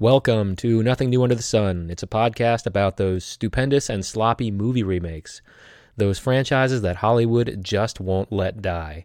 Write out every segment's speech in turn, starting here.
Welcome to Nothing New Under the Sun. It's a podcast about those stupendous and sloppy movie remakes, those franchises that Hollywood just won't let die.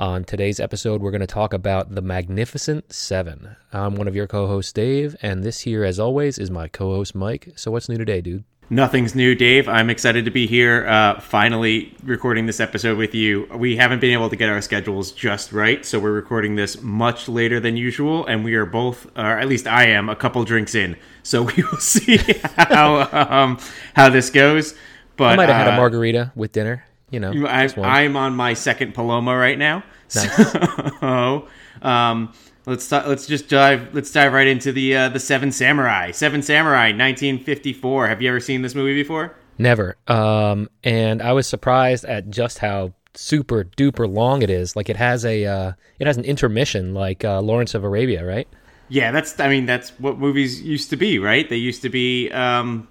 On today's episode, we're going to talk about The Magnificent Seven. I'm one of your co hosts, Dave, and this here, as always, is my co host, Mike. So, what's new today, dude? Nothing's new, Dave. I'm excited to be here, uh, finally recording this episode with you. We haven't been able to get our schedules just right, so we're recording this much later than usual, and we are both, or at least I am, a couple drinks in. So we will see how um, how this goes. But I might have had a uh, margarita with dinner. You know, I, I'm on my second Paloma right now. Nice. So, um, let's let's just dive let's dive right into the uh, the Seven Samurai. Seven Samurai, 1954. Have you ever seen this movie before? Never. Um, and I was surprised at just how super duper long it is. Like it has a uh, it has an intermission, like uh, Lawrence of Arabia, right? Yeah, that's I mean that's what movies used to be, right? They used to be um,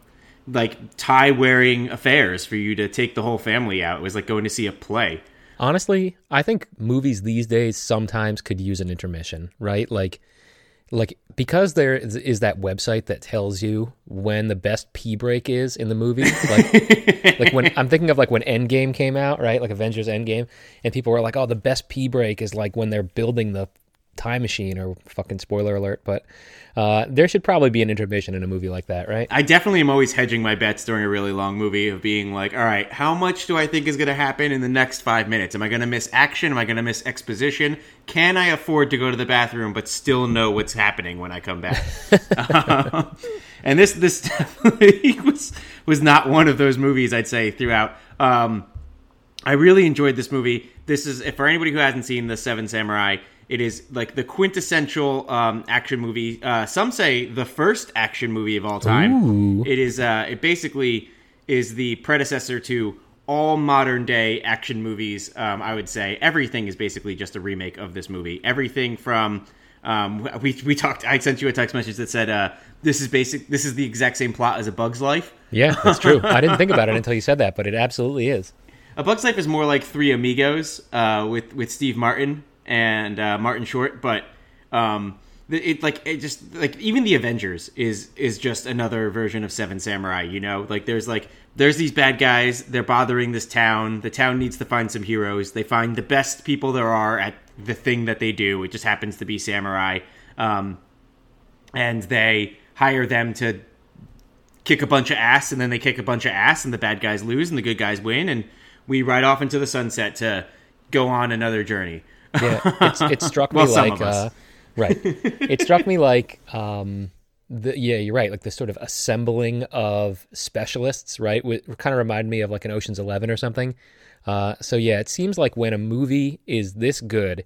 like tie wearing affairs for you to take the whole family out. It was like going to see a play. Honestly, I think movies these days sometimes could use an intermission, right? Like like because there is, is that website that tells you when the best pee break is in the movie. Like like when I'm thinking of like when Endgame came out, right? Like Avengers Endgame, and people were like, "Oh, the best pee break is like when they're building the time machine," or fucking spoiler alert. But uh, there should probably be an intermission in a movie like that, right? I definitely am always hedging my bets during a really long movie of being like, all right, how much do I think is going to happen in the next five minutes? Am I going to miss action? Am I going to miss exposition? Can I afford to go to the bathroom but still know what's happening when I come back? Um, and this this was was not one of those movies I'd say throughout. Um, I really enjoyed this movie. This is for anybody who hasn't seen the Seven Samurai. It is like the quintessential um, action movie. Uh, some say the first action movie of all time. Ooh. It is. Uh, it basically is the predecessor to all modern day action movies. Um, I would say everything is basically just a remake of this movie. Everything from um, we we talked. I sent you a text message that said uh, this is basic. This is the exact same plot as A Bug's Life. Yeah, that's true. I didn't think about it until you said that, but it absolutely is. A Bug's Life is more like Three Amigos uh, with with Steve Martin and uh, Martin Short, but um, it like it just like even the Avengers is is just another version of Seven Samurai. You know, like there's like there's these bad guys. They're bothering this town. The town needs to find some heroes. They find the best people there are at the thing that they do. It just happens to be samurai, um, and they hire them to kick a bunch of ass, and then they kick a bunch of ass, and the bad guys lose, and the good guys win, and we ride off into the sunset to go on another journey. Yeah, it's, it struck me Well, like uh, right. It struck me like um, the yeah, you're right. Like the sort of assembling of specialists, right? It kind of reminded me of like an Ocean's Eleven or something. Uh, so yeah, it seems like when a movie is this good,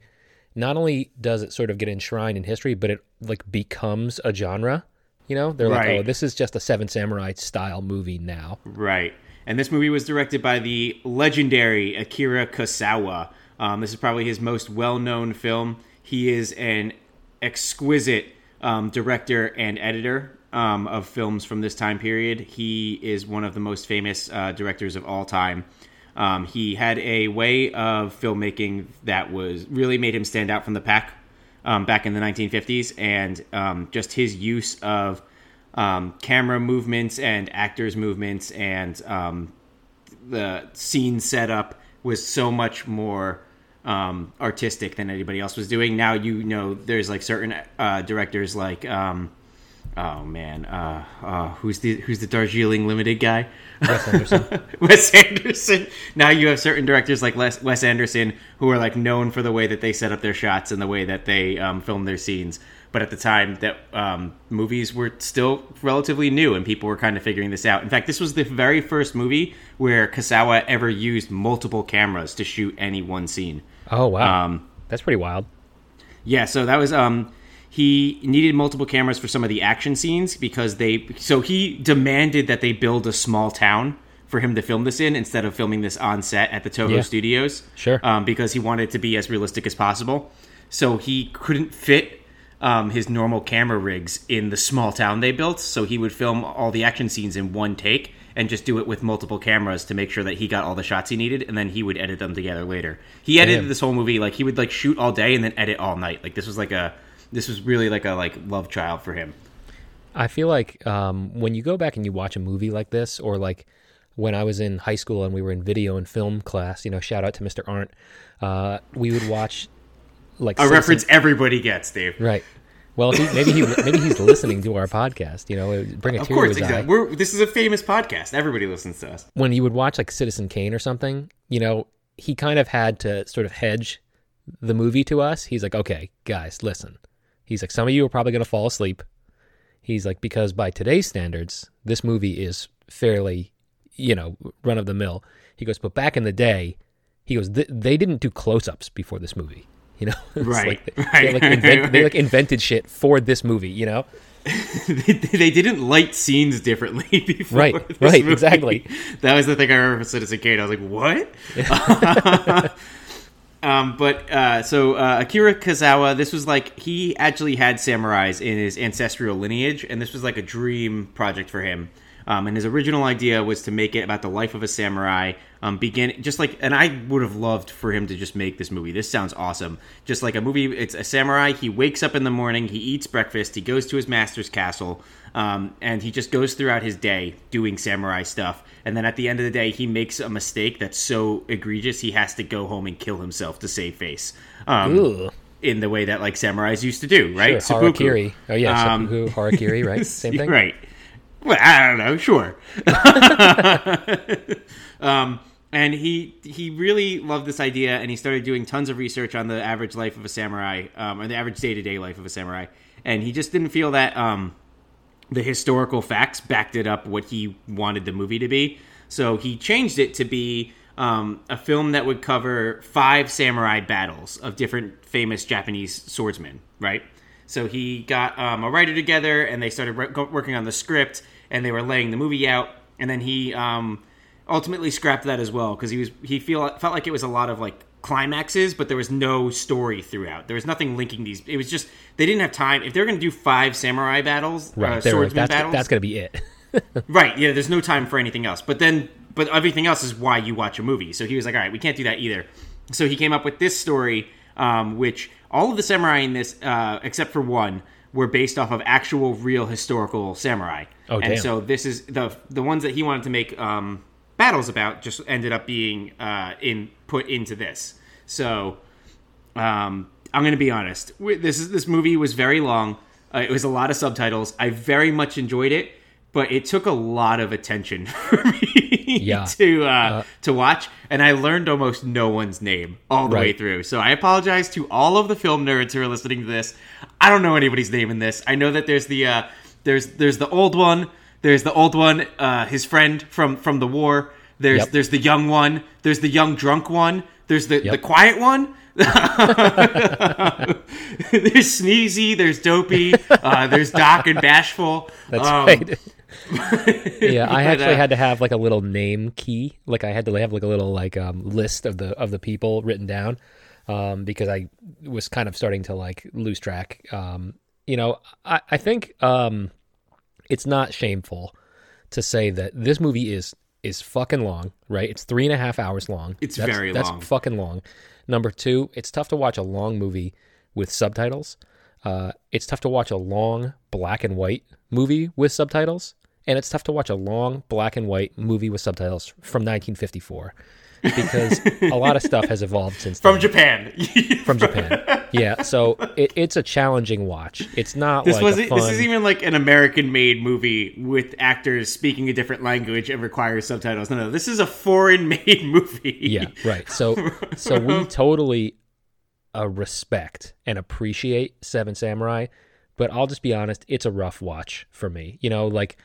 not only does it sort of get enshrined in history, but it like becomes a genre. You know, they're like, oh, this is just a Seven Samurai style movie now. Right. And this movie was directed by the legendary Akira Kurosawa. Um, this is probably his most well known film. He is an exquisite um, director and editor um, of films from this time period. He is one of the most famous uh, directors of all time. Um, he had a way of filmmaking that was really made him stand out from the pack um, back in the 1950s, and um, just his use of camera movements and actors' movements and the scene setup was so much more um, artistic than anybody else was doing. Now you know there's like certain uh, directors like um, oh man uh, uh, who's the who's the Darjeeling Limited guy Wes Anderson. Wes Anderson. Now you have certain directors like Les, Wes Anderson who are like known for the way that they set up their shots and the way that they um, film their scenes. But at the time that um, movies were still relatively new and people were kind of figuring this out. In fact, this was the very first movie where Kasawa ever used multiple cameras to shoot any one scene. Oh wow, Um, that's pretty wild. yeah, so that was um he needed multiple cameras for some of the action scenes because they so he demanded that they build a small town for him to film this in instead of filming this on set at the Toho Yeah. Studios. Sure. Um, because he wanted it to be as realistic as possible. So he couldn't fit um, his normal camera rigs in the small town they built. So he would film all the action scenes in one take and just do it with multiple cameras to make sure that he got all the shots he needed, and then he would edit them together later. He edited Damn. this whole movie like he would like shoot all day and then edit all night. Like this was like a this was really like a like love child for him. I feel like um, when you go back and you watch a movie like this, or like when I was in high school and we were in video and film class, you know, shout out to Mr. Arndt, uh, we would watch like A reference everybody gets, Dave. right? Well, he, maybe he maybe he's listening to our podcast. You know, bring a Of tear course, to his eye. exactly. We're, this is a famous podcast. Everybody listens to us. when you would watch like Citizen Kane or something, you know, he kind of had to sort of hedge the movie to us. He's like, okay, guys, listen. He's like, some of you are probably going to fall asleep. He's like, because by today's standards, this movie is fairly, you know, run of the mill. He goes, but back in the day, he goes, they didn't do close ups before this movie. You know, Right, like they, right. they, like invent, they like invented shit for this movie. You know, they, they didn't light scenes differently before. Right, right, movie. exactly. That was the thing I remember from Citizen Kane. I was like, what? um, but uh, so uh, Akira Kazawa, this was like he actually had samurais in his ancestral lineage, and this was like a dream project for him. Um, and his original idea was to make it about the life of a samurai. Um, begin just like, and I would have loved for him to just make this movie. This sounds awesome. Just like a movie, it's a samurai. He wakes up in the morning, he eats breakfast, he goes to his master's castle, um, and he just goes throughout his day doing samurai stuff. And then at the end of the day, he makes a mistake that's so egregious he has to go home and kill himself to save face. Um, in the way that like samurais used to do, right? Sure, Seppuku. harakiri. Oh yeah, Um, seppuku, harakiri, right? Same thing. Right. Well, I don't know. Sure. um, and he he really loved this idea, and he started doing tons of research on the average life of a samurai, um, or the average day to day life of a samurai, and he just didn't feel that um, the historical facts backed it up what he wanted the movie to be. So he changed it to be um, a film that would cover five samurai battles of different famous Japanese swordsmen, right? So he got um, a writer together, and they started re- working on the script, and they were laying the movie out, and then he um, ultimately scrapped that as well because he was he feel felt like it was a lot of like climaxes, but there was no story throughout. There was nothing linking these. It was just they didn't have time. If they're going to do five samurai battles, Right. uh, they like, swordsman that's, battles, that's going to be it. Right, yeah, there's no time for anything else. But then, but everything else is why you watch a movie. So he was like, all right, we can't do that either. So he came up with this story, um, which all of the samurai in this, uh, except for one, were based off of actual, real historical samurai. Oh, and damn. so this is the the ones that he wanted to make um, battles about just ended up being uh, in put into this. So um, I'm going to be honest. This is this movie was very long. Uh, it was a lot of subtitles. I very much enjoyed it, but it took a lot of attention for me Yeah. to uh, to watch, and I learned almost no one's name all the way through. So I apologize to all of the film nerds who are listening to this. I don't know anybody's name in this. I know that there's the uh, there's there's the old one. There's the old one, uh, his friend from from the war. There's Yep. there's the young one. There's the young drunk one. There's the, the quiet one. there's Sneezy, there's Dopey, uh, there's Doc and Bashful. That's Um, right. yeah, I but, actually uh, had to have like a little name key. Like I had to have like a little like um, list of the of the people written down um, because I was kind of starting to like lose track. Um, you know, I, I think um, it's not shameful to say that this movie is is fucking long. Right? It's three and a half hours long. It's That's- very long. that's fucking long. Number two, it's tough to watch a long movie with subtitles. Uh, it's tough to watch a long black and white movie with subtitles, and it's tough to watch a long black and white movie with subtitles from 1954 because a lot of stuff has evolved since from then. Japan. from Japan. Yeah, so it, it's a challenging watch. It's not This like was fun. this is even like an American-made movie with actors speaking a different language and requires subtitles. No, no, this is a foreign-made movie. yeah, right. So so we totally uh, respect and appreciate Seven Samurai, but I'll just be honest, it's a rough watch for me. You know, like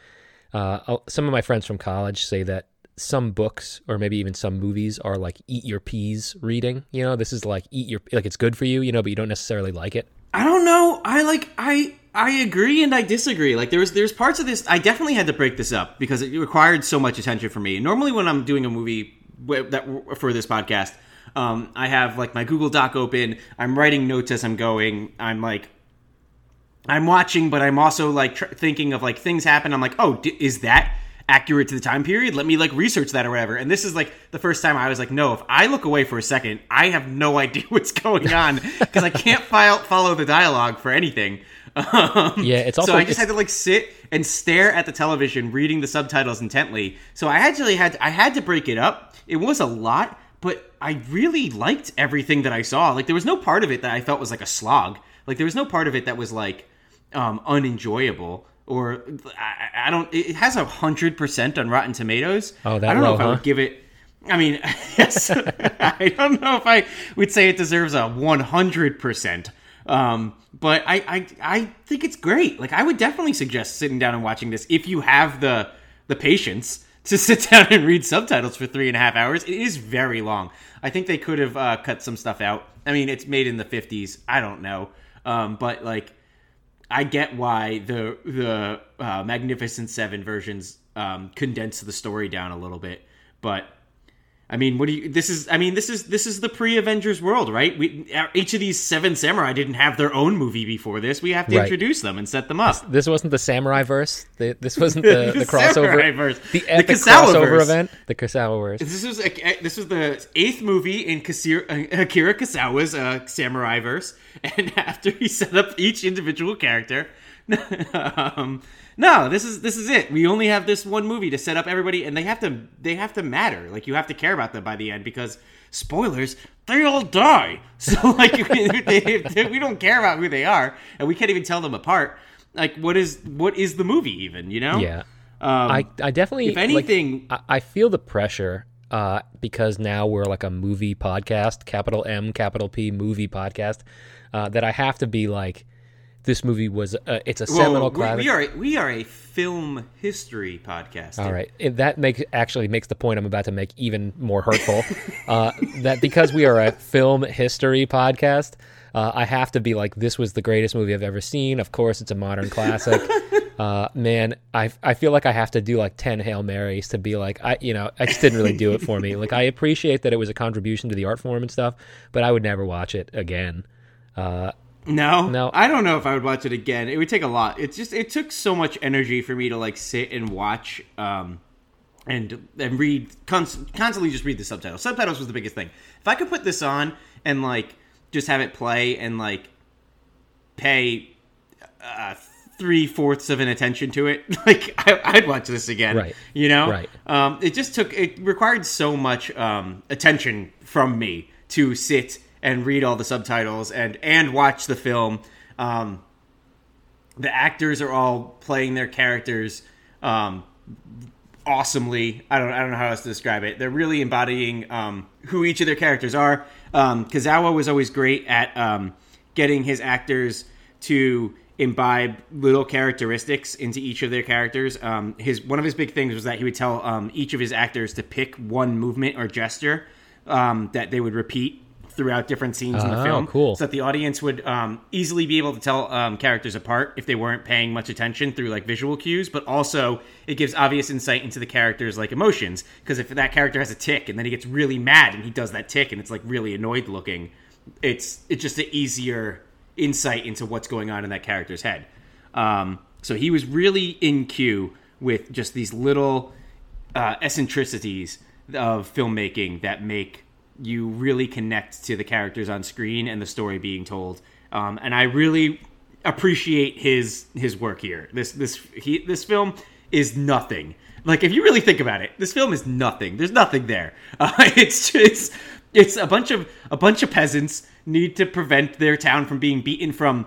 uh, some of my friends from college say that some books or maybe even some movies are like eat your peas reading. You know, this is like eat your like it's good for you, you know, but you don't necessarily like it. I don't know. I like I I agree and I disagree. Like there was there's parts of this I definitely had to break this up because it required so much attention for me. Normally when I'm doing a movie that for this podcast, um, I have like my Google Doc open. I'm writing notes as I'm going. I'm like I'm watching, but I'm also like tr- thinking of like things happen. I'm like, oh, d- is that accurate to the time period? Let me like research that or whatever. And this is like the first time I was like, no, if I look away for a second, I have no idea what's going on because I can't file- follow the dialogue for anything. Um, Yeah, it's also so I just had to like sit and stare at the television, reading the subtitles intently. So I actually had I had to break it up. It was a lot, but I really liked everything that I saw. Like there was no part of it that I felt was like a slog. Like there was no part of it that was like um, unenjoyable or I, I don't. It has a hundred percent on Rotten Tomatoes. Oh, that I don't know low, if I huh? would give it. I mean, yes, I don't know if I would say it deserves a one hundred percent. Um, but I, I, I think it's great. Like, I would definitely suggest sitting down and watching this if you have the the patience to sit down and read subtitles for three and a half hours. It is very long. I think they could have uh, cut some stuff out. I mean, it's made in the fifties. I don't know, um, but like I get why the the uh, Magnificent Seven versions um, condense the story down a little bit, but I mean, what do you? This is, I mean, this is this is the pre-Avengers world, right? We each of these seven samurai didn't have their own movie before this. We have to Right. introduce them and set them up. This wasn't the samurai verse. The, this wasn't the, the crossover. Samurai-verse. The The epic Kusawa crossover event. The Kusawa verse. This was this was the eighth movie in uh, Akira Kusawa's uh, samurai verse, and after he set up each individual character, um, no, this is this is it. We only have this one movie to set up everybody, and they have to they have to matter. Like you have to care about them by the end because spoilers, they all die. So like they, they- we don't care about who they are, and we can't even tell them apart. Like what is what is the movie even? You know? Yeah. Um, I, I definitely if like, anything- I, I feel the pressure uh, because now we're like a movie podcast, capital M, capital P, movie podcast. Uh, that I have to be like, this movie was uh, it's a Whoa, seminal classic. we are we are a film history podcast. All right, it, that makes actually makes the point I'm about to make even more hurtful. uh, that because we are a film history podcast, uh, I have to be like, this was the greatest movie I've ever seen. Of course, it's a modern classic. uh, man, I I feel like I have to do like ten hail marys to be like, I you know, I just didn't really do it for me. Like I appreciate that it was a contribution to the art form and stuff, but I would never watch it again. No, No. I don't know if I would watch it again. It would take a lot. It's just it took so much energy for me to like sit and watch um, and and read const- constantly just read the subtitles. Subtitles was the biggest thing. If I could put this on and like just have it play and like pay uh, three fourths of an attention to it, like I, I'd watch this again. Right. You know. Right. Um, it just took it required so much um, attention from me to sit and read all the subtitles and and watch the film. Um, the actors are all playing their characters um, awesomely. I don't I don't know how else to describe it. They're really embodying um, who each of their characters are. Um, Kazawa was always great at um, getting his actors to imbibe little characteristics into each of their characters. Um, his one of his big things was that he would tell um, each of his actors to pick one movement or gesture um, that they would repeat throughout different scenes in the Oh, film. cool. So that the audience would um, easily be able to tell um, characters apart if they weren't paying much attention through like visual cues. But also, it gives obvious insight into the character's like emotions. Because if that character has a tick and then he gets really mad and he does that tick and it's like really annoyed looking, it's it's just an easier insight into what's going on in that character's head. Um, so he was really in cue with just these little uh, eccentricities of filmmaking that make you really connect to the characters on screen and the story being told. Um, and I really appreciate his his work here. This this he, this film is nothing. Like if you really think about it, this film is nothing. There's nothing there. Uh, it's just it's a bunch of a bunch of peasants need to prevent their town from being beaten from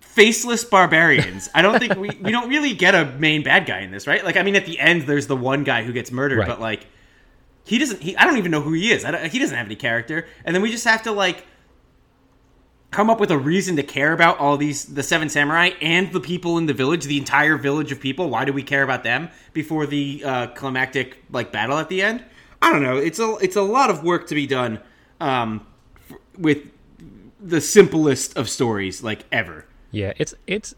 faceless barbarians. I don't think we we don't really get a main bad guy in this, right? Like I mean at the end there's the one guy who gets murdered, Right. but like he doesn't he, I don't even know who he is. He doesn't have any character. And then we just have to like come up with a reason to care about all these the seven samurai and the people in the village, the entire village of people. Why do we care about them before the uh, climactic like battle at the end? I don't know. It's a it's a lot of work to be done um, f- with the simplest of stories like ever. Yeah, it's it's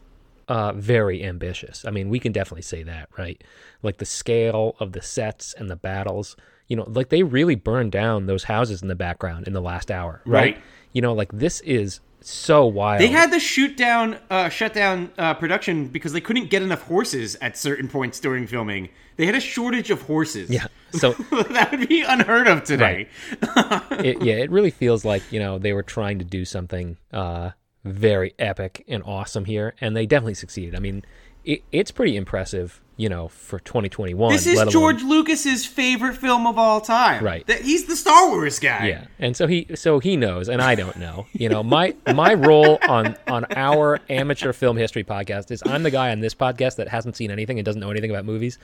uh, very ambitious. I mean, we can definitely say that, right? Like the scale of the sets and the battles. You know, like they really burned down those houses in the background in the last hour, right? Right. You know, like this is so wild. They had to shoot down, uh, shut down uh, production because they couldn't get enough horses at certain points during filming. They had a shortage of horses. yeah. So that would be unheard of today. it, yeah, it really feels like you know they were trying to do something uh, very epic and awesome here, and they definitely succeeded. I mean, it, it's pretty impressive, you know, for 2021. This is let alone- George Lucas's favorite film of all time. Right. He's the Star Wars guy. Yeah, and so he so he knows, and I don't know. You know, my my role on on our amateur film history podcast is I'm the guy on this podcast that hasn't seen anything and doesn't know anything about movies.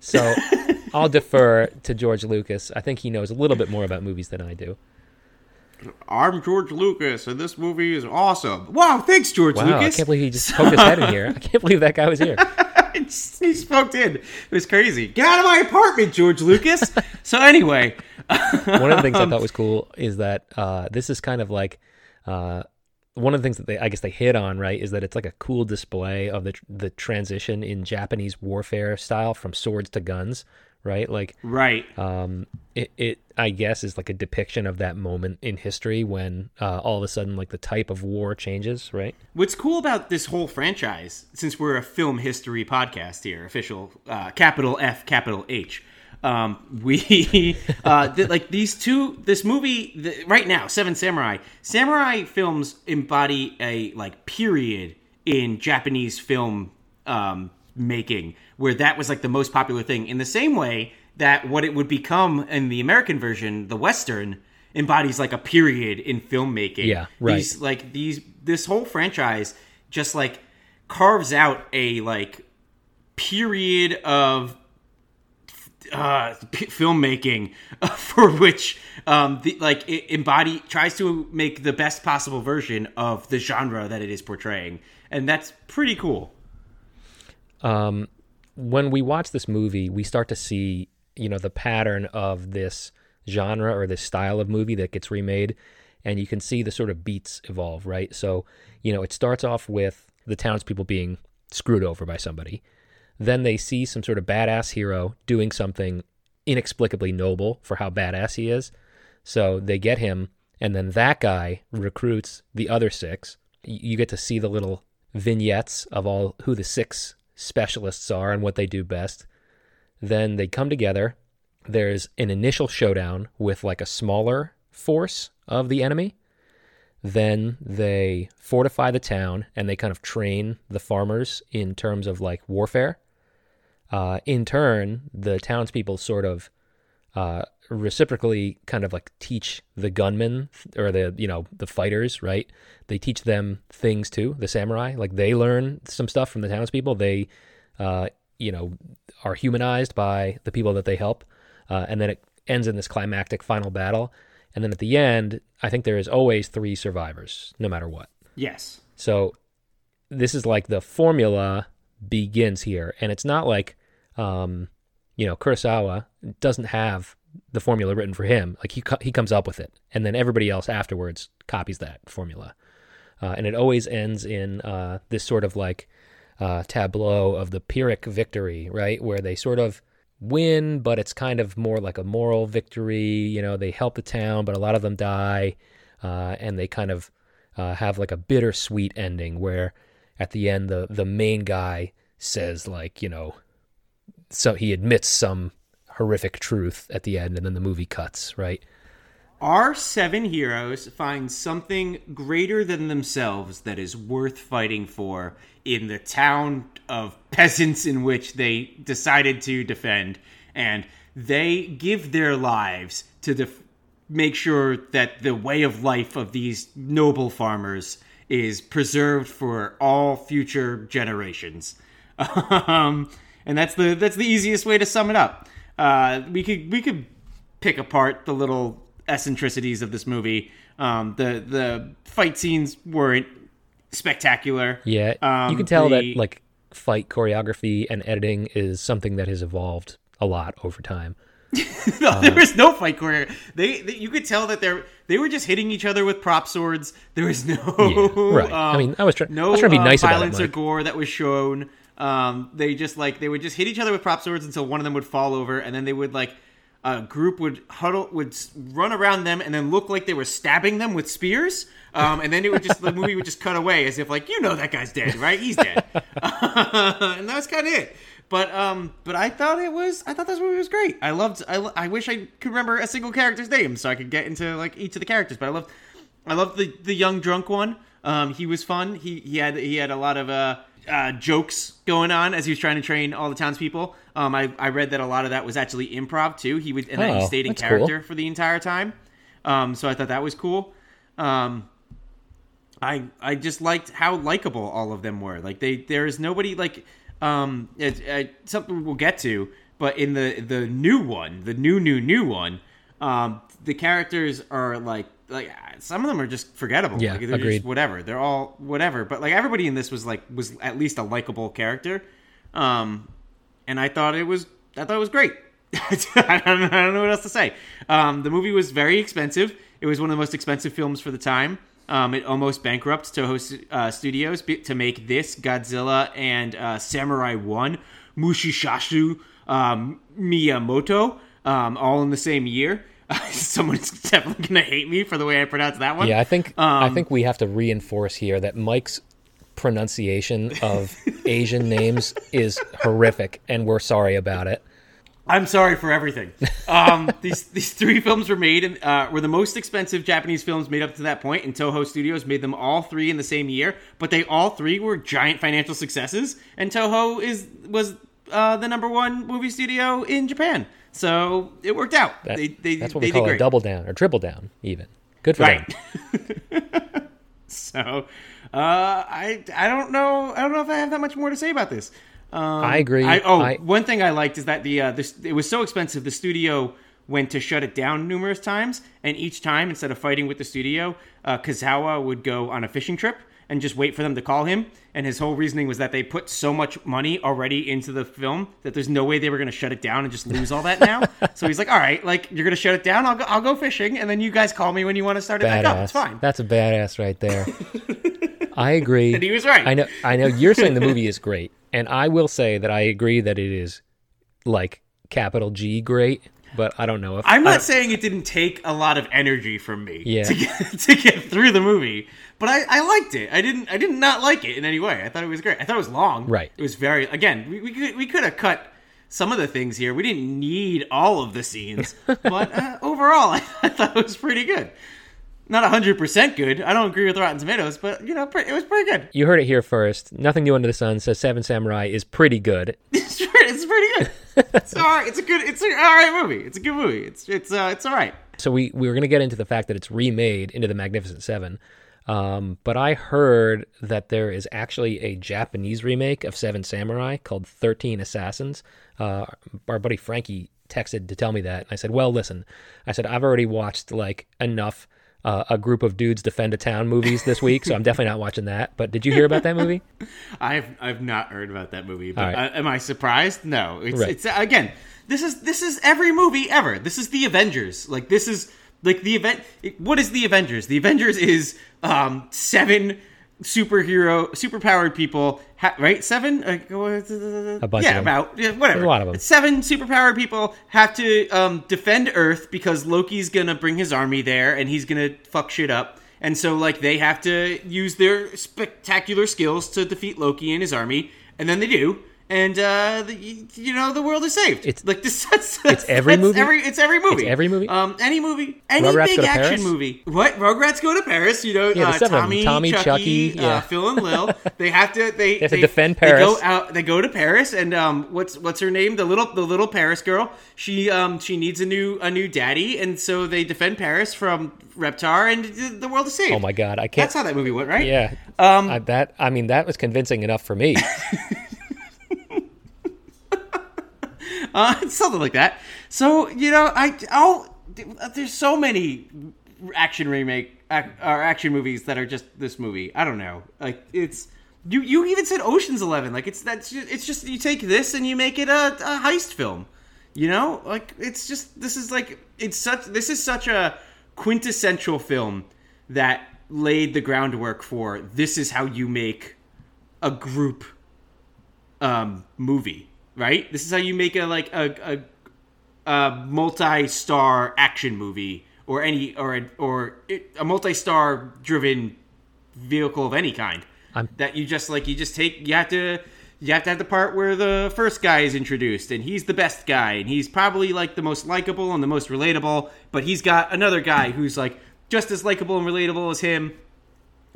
So I'll defer to George Lucas. I think he knows a little bit more about movies than I do. I'm George Lucas, and this movie is awesome. Wow, thanks, George Lucas. Wow, I can't believe he just poked his head in here. I can't believe that guy was here. he spoke in. It was crazy. Get out of my apartment, George Lucas. so anyway, One of the things I thought was cool is that uh, this is kind of like uh, one of the things that they I guess they hit on right is that it's like a cool display of the the transition in Japanese warfare style from swords to guns, right? Like right. um, it, it I guess is like a depiction of that moment in history when uh, all of a sudden like the type of war changes, right? What's cool about this whole franchise, since we're a film history podcast here, official uh, capital F, capital H, um, we uh, th- like these two. This movie th- right now, Seven Samurai. Samurai films embody a like period in Japanese film um, making, where that was like the most popular thing. In the same way that what it would become in the American version, the Western, embodies like a period in filmmaking. Yeah, right. These like these this whole franchise just like carves out a like period of uh, p- filmmaking for which um, the, like it embody tries to make the best possible version of the genre that it is portraying, and that's pretty cool. Um, when we watch this movie, we start to see, you know, the pattern of this genre or this style of movie that gets remade, and you can see the sort of beats evolve, right? So, you know, it starts off with the townspeople being screwed over by somebody. Then they see some sort of badass hero doing something inexplicably noble for how badass he is. So they get him, and then that guy recruits the other six. You get to see the little vignettes of all who the six specialists are and what they do best. Then they come together. There's an initial showdown with like a smaller force of the enemy. Then they fortify the town and they kind of train the farmers in terms of like warfare. Uh, in turn, the townspeople sort of uh, reciprocally kind of like teach the gunmen or the you know the fighters, right? They teach them things too. The samurai, like they learn some stuff from the townspeople. They, uh, you know, are humanized by the people that they help, uh, and then it ends in this climactic final battle. And then at the end, I think there is always three survivors, no matter what. Yes. So this is like the formula begins here, and it's not like, um, you know, Kurosawa doesn't have the formula written for him. Like he he comes up with it, and then everybody else afterwards copies that formula, uh, and it always ends in uh, this sort of like uh, tableau of the Pyrrhic victory, right, where they sort of win, but it's kind of more like a moral victory. You know, they help the town, but a lot of them die, uh, and they kind of uh, have like a bittersweet ending where at the end the the main guy says like you know so he admits some horrific truth at the end and then the movie cuts right Our seven heroes find something greater than themselves that is worth fighting for in the town of peasants in which they decided to defend, and they give their lives to def- make sure that the way of life of these noble farmers is preserved for all future generations. um, and that's the that's the easiest way to sum it up. Uh, we could we could pick apart the little eccentricities of this movie. Um, the the fight scenes weren't spectacular. yeah Um, you can tell the- that like fight choreography and editing is something that has evolved a lot over time no, there was no fight choreography. They, they, you could tell that they they were just hitting each other with prop swords. There was no Yeah, right. I mean, I was try- I no was trying to be uh, nice about it, violence or gore that was shown. Um, they just like they would just hit each other with prop swords until one of them would fall over, and then they would like a group would huddle would run around them and then look like they were stabbing them with spears. Um, and then it would just the movie would just cut away as if like you know that guy's dead, right? He's dead, and that was kind of it. But um, but I thought it was I thought this movie was great. I loved. I, I wish I could remember a single character's name so I could get into like each of the characters. But I loved I loved the the young drunk one. Um, he was fun. He he had he had a lot of uh, uh, jokes going on as he was trying to train all the townspeople. Um, I I read that a lot of that was actually improv too. He would and that he Oh, stayed in character cool. for the entire time. Um, so I thought that was cool. Um, I I just liked how likable all of them were. Like they there is nobody like um it, it, something we'll get to, but in the the new one, the new new new one, um the characters are like like some of them are just forgettable. Yeah, like, they're agreed. just whatever. They're all whatever. But like everybody in this was like was at least a likable character. Um and I thought it was I thought it was great. I, don't, I don't know what else to say. Um, the movie was very expensive. It was one of the most expensive films for the time. Um, it almost bankrupted Toho uh, Studios to make this Godzilla and uh, Samurai One, Mushishashu um, Miyamoto, um, all in the same year. Someone's definitely gonna hate me for the way I pronounce that one. Yeah, I think I Um, think we have to reinforce here that Mike's pronunciation of Asian names is horrific, and we're sorry about it. I'm sorry for everything. Um, these these three films were made and uh, were the most expensive Japanese films made up to that point, and Toho Studios made them all three in the same year. But they all three were giant financial successes, and Toho is was uh, the number one movie studio in Japan. So it worked out. That- they, they, that's what they we call a double down or triple down, even. Good for Right. them. so uh, I I don't know I don't know if I have that much more to say about this. Um, I agree. I, oh, I- one thing I liked is that the uh, this it was so expensive. The studio went to shut it down numerous times, and each time instead of fighting with the studio, uh, Kazawa would go on a fishing trip and just wait for them to call him. And his whole reasoning was that they put so much money already into the film that there's no way they were going to shut it down and just lose all that now. so he's like, "All right, like you're going to shut it down. I'll go, I'll go fishing, and then you guys call me when you want to start it back up. It's Badass. fine." That's a badass right there. I agree. And he was right. I know. I know. You're saying the movie is great, and I will say that I agree that it is like capital G great. But I don't know if I'm not saying it didn't take a lot of energy from me Yeah. to get to get through the movie, but I, I liked it. I didn't I did not like it in any way. I thought it was great. I thought it was long. Right. It was very again. We, we could we could have cut some of the things here. We didn't need all of the scenes, but uh, overall, I, I thought it was pretty good. Not hundred percent good. I don't agree with Rotten Tomatoes, but you know, pre- it was pretty good. You heard it here first. Nothing new under the sun says Seven Samurai is pretty good. It's pretty, it's pretty good. It's all right. It's a good. It's an all right movie. It's a good movie. It's it's uh it's all right. So we we were going to get into the fact that it's remade into the Magnificent Seven, um, but I heard that there is actually a Japanese remake of Seven Samurai called Thirteen Assassins. Uh, our buddy Frankie texted to tell me that, and I said, "Well, listen," I said, "I've already watched like enough." Uh, a group of dudes defend a town movies this week, so I'm definitely not watching that. But did you hear about that movie? I've I've not heard about that movie, but right. uh, am I surprised? No. It's Right. it's again. This is this is every movie ever. This is the Avengers. Like this is like the event. it- What is the Avengers? The Avengers is um seven superhero superpowered people. Ha- right? Seven. Uh, A bunch yeah, of them. about yeah, whatever. A lot of them. Seven superpowered people have to um, defend Earth because Loki's gonna bring his army there and he's gonna fuck shit up. And so, like, they have to use their spectacular skills to defeat Loki and his army, and then they do. And uh, the, you know the world is saved. It's- like this. That's, that's, every that's movie? Every, it's every movie. It's every movie? Um, any movie, any Rugrats big action Paris? movie. What? Rugrats go to Paris. You know, Yeah, uh, seven of them. Tommy, Tommy, Chucky, Chucky, uh. Phil, and Lil. They have to. They, have to they- defend They go out. They go to Paris, and um, what's what's her name? The little the little Paris girl. She um she needs a new a new daddy, and so they defend Paris from Reptar, and the- the world is saved. Oh my god, I can't. That's how that movie went, right? Yeah. Um, I, that I mean that was convincing enough for me. uh, something like that. So you know, I oh, there's so many action remake or action movies that are just this movie. I don't know, like it's you. You even said Ocean's Eleven. Like it's that's just, it's just you take this and you make it a, a heist film. You know, like it's just this is like it's such this is such a quintessential film that laid the groundwork for this is how you make a group um, movie, right? This is how you make a like a, a, a multi-star action movie or any or a, or a multi-star driven vehicle of any kind. I'm- that you just like you just take you have to you have to have the part where the first guy is introduced and he's the best guy and he's probably like the most likable and the most relatable, but he's got another guy who's like just as likable and relatable as him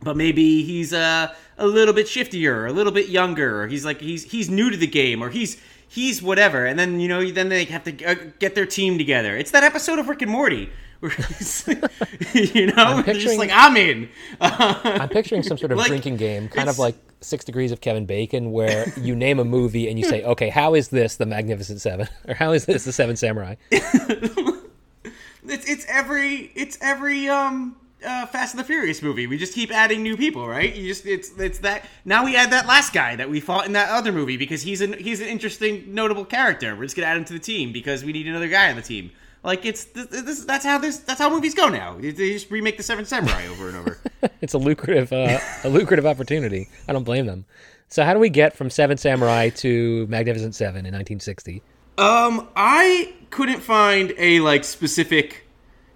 but maybe he's uh, a little bit shiftier, a little bit younger, or he's like he's he's new to the game, or he's he's whatever. And then you know then they have to uh, get their team together. It's that episode of Rick and Morty. Where you know, just picturing- like I'm in. I'm picturing some sort of Like, drinking game, kind of like Six Degrees of Kevin Bacon, where you name a movie and you say, okay, how is this the Magnificent Seven? Or how is this the Seven Samurai? It's it's every it's every um uh, Fast and the Furious movie. We just keep adding new people, right? You just it's it's that now we add that last guy that we fought in that other movie because he's an he's an interesting notable character. We're just gonna add him to the team because we need another guy on the team. Like it's this, this that's how this that's how movies go now. They just remake the Seven Samurai over and over. It's a lucrative, uh, a lucrative opportunity. I don't blame them. So how do we get from Seven Samurai to Magnificent Seven in 1960? Um, I couldn't find a like specific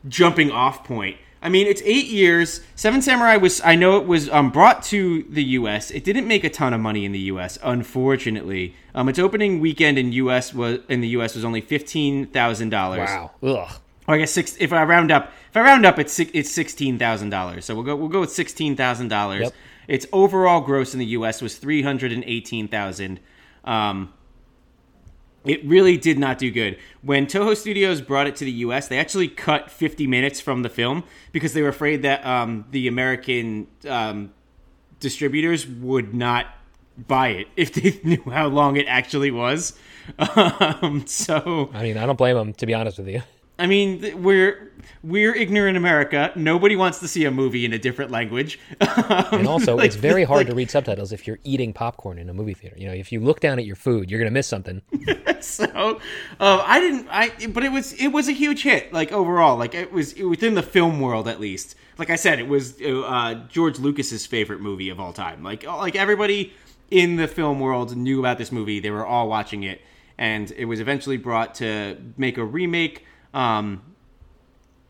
jumping off point. I mean, it's eight years. Seven Samurai was I know it was um, brought to the U.S. It didn't make a ton of money in the U.S. Unfortunately, um, its opening weekend in U.S. was in the U.S. was only fifteen thousand dollars. Wow. Ugh. Or I guess six. If I round up, if I round up, it's it's sixteen thousand dollars. So we'll go we'll go with sixteen thousand dollars. Yep. Its overall gross in the U.S. was three hundred and eighteen thousand. Um, it really did not do good. When Toho Studios brought it to the U.S., they actually cut 50 minutes from the film because they were afraid that um, the American um, distributors would not buy it if they knew how long it actually was. Um, so I mean, I don't blame them, to be honest with you. I mean, we're we're ignorant America. Nobody wants to see a movie in a different language. And also, Like, it's very hard like- to read subtitles if you're eating popcorn in a movie theater. You know, if you look down at your food, you're going to miss something. so uh, I didn't. I but it was it was a huge hit. Like overall, like it was within the film world at least. Like I said, it was uh, George Lucas's favorite movie of all time. Like like everybody in the film world knew about this movie. They were all watching it, and it was eventually brought to make a remake. Um,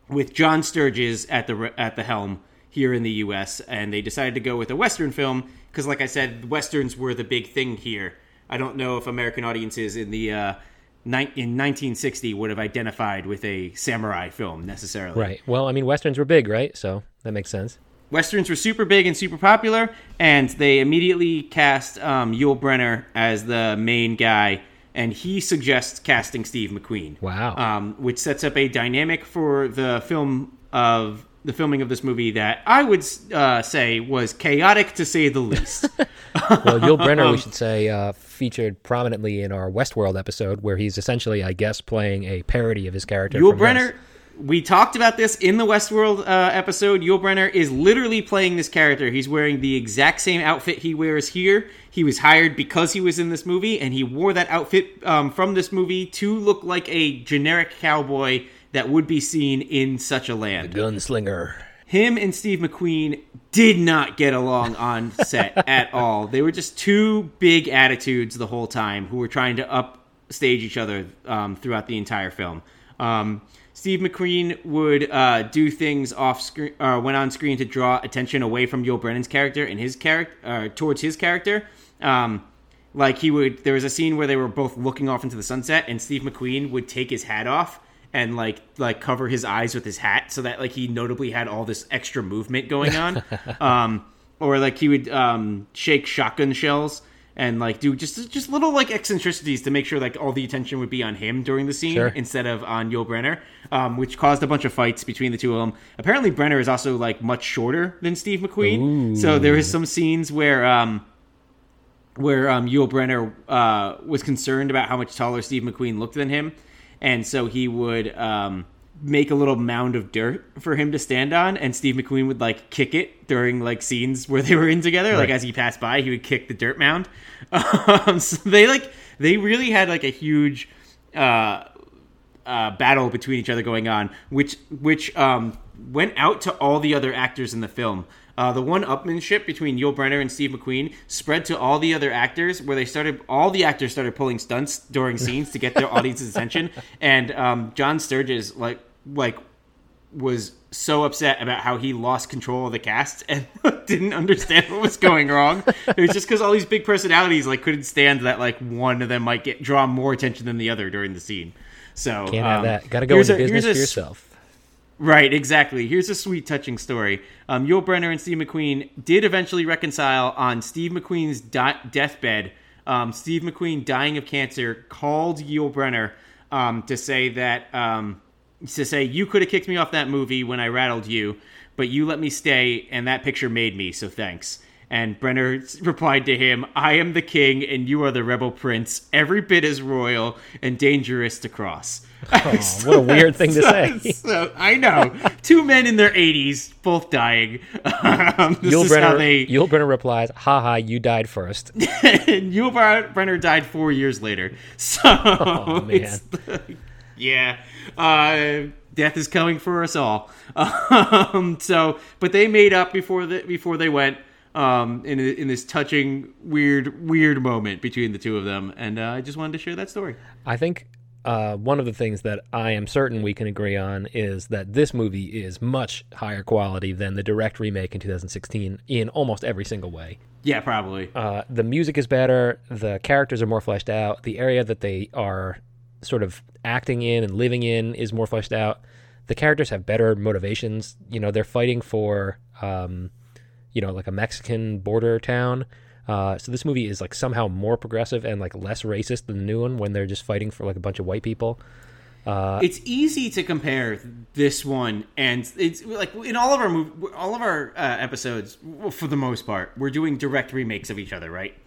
with John Sturges at the at the helm here in the U.S. and they decided to go with a Western film because, like I said, westerns were the big thing here. I don't know if American audiences in the uh, ni- in 1960 would have identified with a samurai film necessarily. Right. Well, I mean, westerns were big, right? So that makes sense. Westerns were super big and super popular, and they immediately cast um, Yul Brynner as the main guy, and he suggests casting Steve McQueen. Wow. Um, which sets up a dynamic for the film of the filming of this movie that I would uh, say was chaotic to say the least. Well, Yul Brynner, we should say, uh, featured prominently in our Westworld episode, where he's essentially, I guess, playing a parody of his character. Yul Brynner. We talked about this in the Westworld uh, episode. Yul Brynner is literally playing this character. He's wearing the exact same outfit he wears here. He was hired because he was in this movie, and he wore that outfit um, from this movie to look like a generic cowboy that would be seen in such a land. The gunslinger. him and Steve McQueen did not get along on set at all. They were just two big attitudes the whole time who were trying to upstage each other um, throughout the entire film. Um, Steve McQueen would uh, do things off screen, uh, went on screen to draw attention away from Yul Brynner's character and his character uh, towards his character. Um, like he would, there was a scene where they were both looking off into the sunset, and Steve McQueen would take his hat off and like like cover his eyes with his hat so that like he notably had all this extra movement going on um or like he would um shake shotgun shells and like do just just little like eccentricities to make sure like all the attention would be on him during the scene Sure. instead of on Yul Brynner um which caused a bunch of fights between the two of them. Apparently Brynner is also like much shorter than Steve McQueen. So there is some scenes where um where um, Yul Brynner uh, was concerned about how much taller Steve McQueen looked than him, and so he would um, make a little mound of dirt for him to stand on, and Steve McQueen would like kick it during like scenes where they were in together. Like as he passed by, he would kick the dirt mound. Um, so they like they really had like a huge. Uh, uh, battle between each other going on, which which um, went out to all the other actors in the film. Uh, the one upmanship between Yul Brynner and Steve McQueen spread to all the other actors, where they started all the actors started pulling stunts during scenes to get their audience's attention. And um, John Sturges like like was so upset about how he lost control of the cast and didn't understand what was going wrong. It was just because all these big personalities like couldn't stand that like one of them might get draw more attention than the other during the scene. So Can't have um, that. Got to go into a- business here's for yourself. Right, exactly. Here's a sweet, touching story. Um, Yul Brynner and Steve McQueen did eventually reconcile on Steve McQueen's di- deathbed. Um, Steve McQueen, dying of cancer, called Yul Brynner um, to say that um, to say you could have kicked me off that movie when I rattled you, but you let me stay, and that picture made me. So thanks. And Brynner replied to him, I am the king and you are the rebel prince, every bit as royal and dangerous to cross. Oh, what a weird thing to say. So, I know. Two men in their 80s, both dying. Um, this Yul is how Brynner, they. Yul Brynner replies, haha, you died first. and Yul Brynner died four years later. So. Oh, man. Yeah. Uh, death is coming for us all. Um, so, but they made up before the, before they went. Um, in in this touching, weird, weird moment between the two of them, and uh, I just wanted to share that story. I think uh, one of the things that I am certain we can agree on is that this movie is much higher quality than the direct remake in 2016 in almost every single way. Yeah, probably. Uh, the music is better, the characters are more fleshed out, the area that they are sort of acting in and living in is more fleshed out. The characters have better motivations. You know, they're fighting for, um, you know, like a Mexican border town. Uh, so this movie is like somehow more progressive and like less racist than the new one when they're just fighting for like a bunch of white people. Uh, it's easy to compare this one and it's like in all of our mov- all of our uh, episodes for the most part we're doing direct remakes of each other right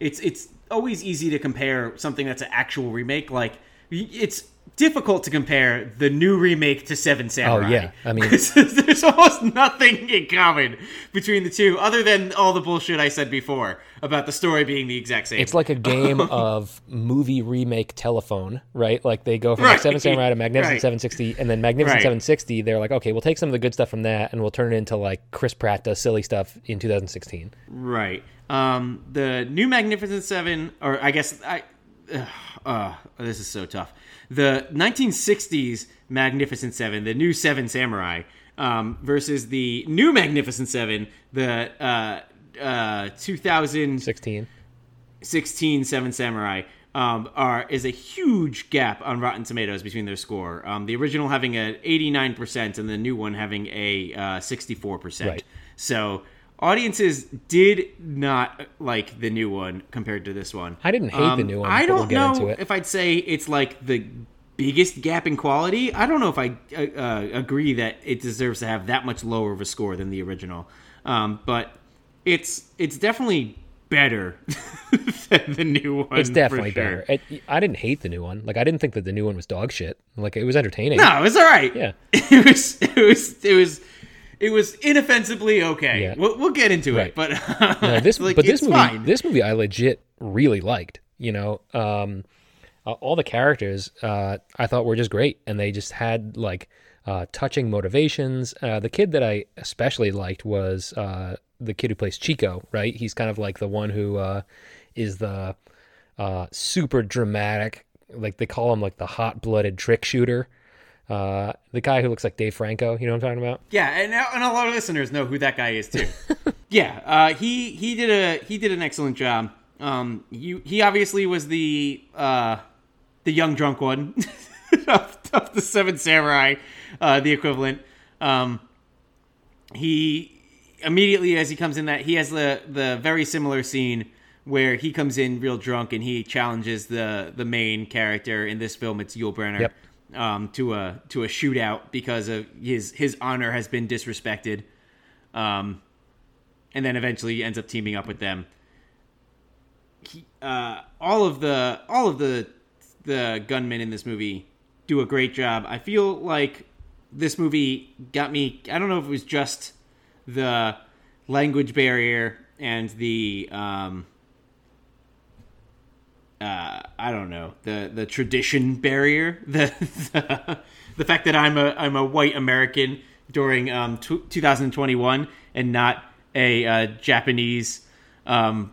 it's it's always easy to compare something that's an actual remake like it's difficult to compare the new remake to Seven Samurai. Oh, yeah. I mean- there's almost nothing in common between the two, other than all the bullshit I said before about the story being the exact same. It's like a game of movie remake telephone, right? Like they go from like Right. Seven Samurai to Magnificent Right. 760, and then Magnificent Right. 760. They're like, okay, we'll take some of the good stuff from that, and we'll turn it into like Chris Pratt does silly stuff in 2016. Right. Um, the new Magnificent Seven, or I guess I. Uh, uh, this is so tough. The 1960s Magnificent Seven, the new Seven Samurai, um, versus the new Magnificent Seven, the uh, uh, 2016 16. Seven Samurai. Um, are is a huge gap on Rotten Tomatoes between their score. Um, the original having a 89% and the new one having a uh, 64%. Right. So audiences did not like the new one compared to this one. I didn't hate the new one, Um, I don't we'll know if I'd say it's like the biggest gap in quality. I don't know if I uh, uh, agree that it deserves to have that much lower of a score than the original. Um, but it's it's definitely better than the new one. It's definitely sure. better. It, I didn't hate the new one. Like I didn't think that the new one was dog shit. Like it was entertaining. No, it was all right. Yeah. it was it was it was it was inoffensively okay. Yeah. We'll, we'll get into Right. it, but No, this like, but this movie fine. this movie I legit really liked. You know, um, all the characters uh, I thought were just great, and they just had like uh, touching motivations. Uh, the kid that I especially liked was uh, the kid who plays Chico. Right, he's kind of like the one who uh, is the uh, super dramatic. Like they call him like the hot blooded trick shooter. Uh, the guy who looks like Dave Franco. You know what I'm talking about? Yeah, and, and a lot of listeners know who that guy is too. yeah, uh, he he did a he did an excellent job. Um, you he obviously was the uh, the young drunk one of, of the Seven Samurai, uh, the equivalent. Um, he immediately as he comes in that he has the the very similar scene where he comes in real drunk and he challenges the the main character in this film. It's Yul Brynner Yep. Um, to a to a shootout because of his his honor has been disrespected, um, and then eventually ends up teaming up with them. He, uh, all of the all of the the gunmen in this movie do a great job. I feel like this movie got me. I don't know if it was just the language barrier and the um, uh, I don't know the the tradition barrier, the the, the fact that I'm a I'm a white American during um, t- 2021 and not a uh, Japanese um,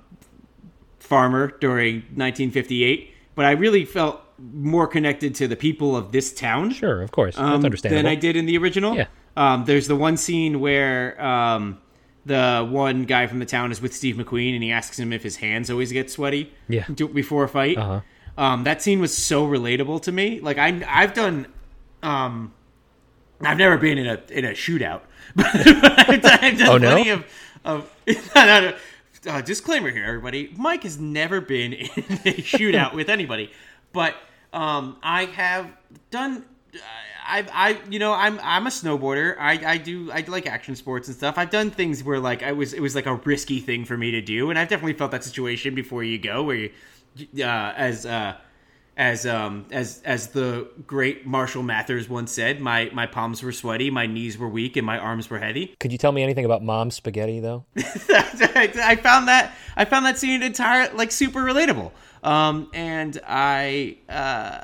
farmer during 1958. But I really felt more connected to the people of this town Sure, of course. That's um, understandable. than I did in the original. Yeah. Um, there's the one scene where um, the one guy from the town is with Steve McQueen and he asks him if his hands always get sweaty Yeah. before a fight. 'em. Um, that scene was so relatable to me. Like I, I've done um, I've never been in a in a shootout, but, I've done, I've done Oh, no? plenty of of. no, no, no. Uh, disclaimer here, everybody. Mike has never been in a shootout with anybody, but um, I have done. I, I, you know, I'm I'm a snowboarder. I, I do I like action sports and stuff. I've done things where like I was it was like a risky thing for me to do, and I've definitely felt that situation before you go where you, uh, as uh, as um as as the great Marshall Mathers once said, my my palms were sweaty, my knees were weak, and my arms were heavy. Could you tell me anything about mom's spaghetti though? I found that I found that scene entire like super relatable. Um, and I uh,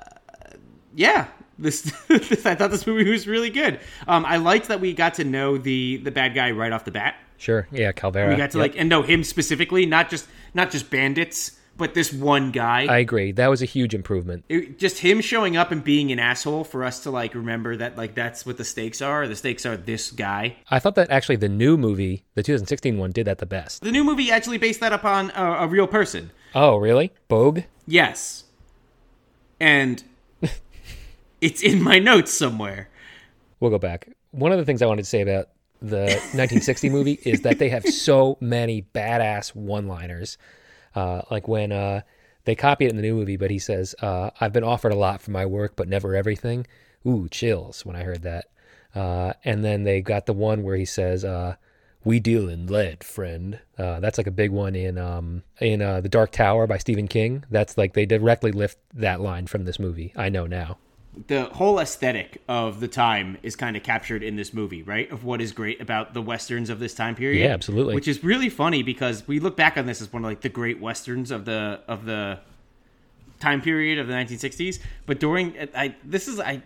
yeah, this, this I thought this movie was really good. Um, I liked that we got to know the the bad guy right off the bat. Sure. Yeah, Calvera. We got to Yep. like and know him specifically, not just not just bandits, but this one guy. I agree. That was a huge improvement. It- just him showing up and being an asshole for us to like remember that like that's what the stakes are. The stakes are this guy. I thought that actually the new movie, the 2016 one, did that the best. The new movie actually based that upon a, a real person. Oh, really? Bogue? Yes. And it's in my notes somewhere. We'll go back. One of the things I wanted to say about the 1960 movie is that they have so many badass one-liners. Uh, like when uh, they copy it in the new movie, but he says, uh, "I've been offered a lot for my work, but never everything." Ooh, chills when I heard that. Uh, and then they got the one where he says, uh, "We deal in lead, friend." Uh, that's like a big one in um, in uh, the Dark Tower by Stephen King. That's like they directly lift that line from this movie. I know now. The whole aesthetic of the time is kind of captured in this movie, right? Of what is great about the westerns of this time period. Yeah, absolutely. Which is really funny because we look back on this as one of like the great westerns of the of the time period of the 1960s. But during I this is I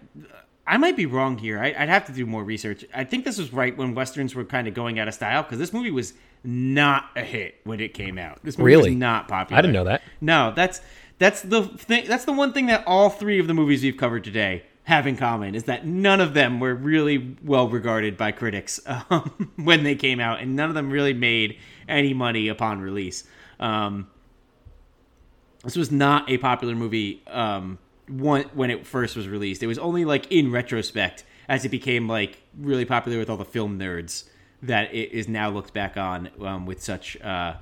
I might be wrong here. I, I'd have to do more research. I think this was right when westerns were kind of going out of style because this movie was not a hit when it came out. This movie Really? was not popular. I didn't know that. No, that's that's the thing. That's the one thing that all three of the movies we've covered today have in common is that none of them were really well regarded by critics um, when they came out, and none of them really made any money upon release. Um, this was not a popular movie um, one, when it first was released. It was only like in retrospect as it became like really popular with all the film nerds that it is now looked back on um, with such uh,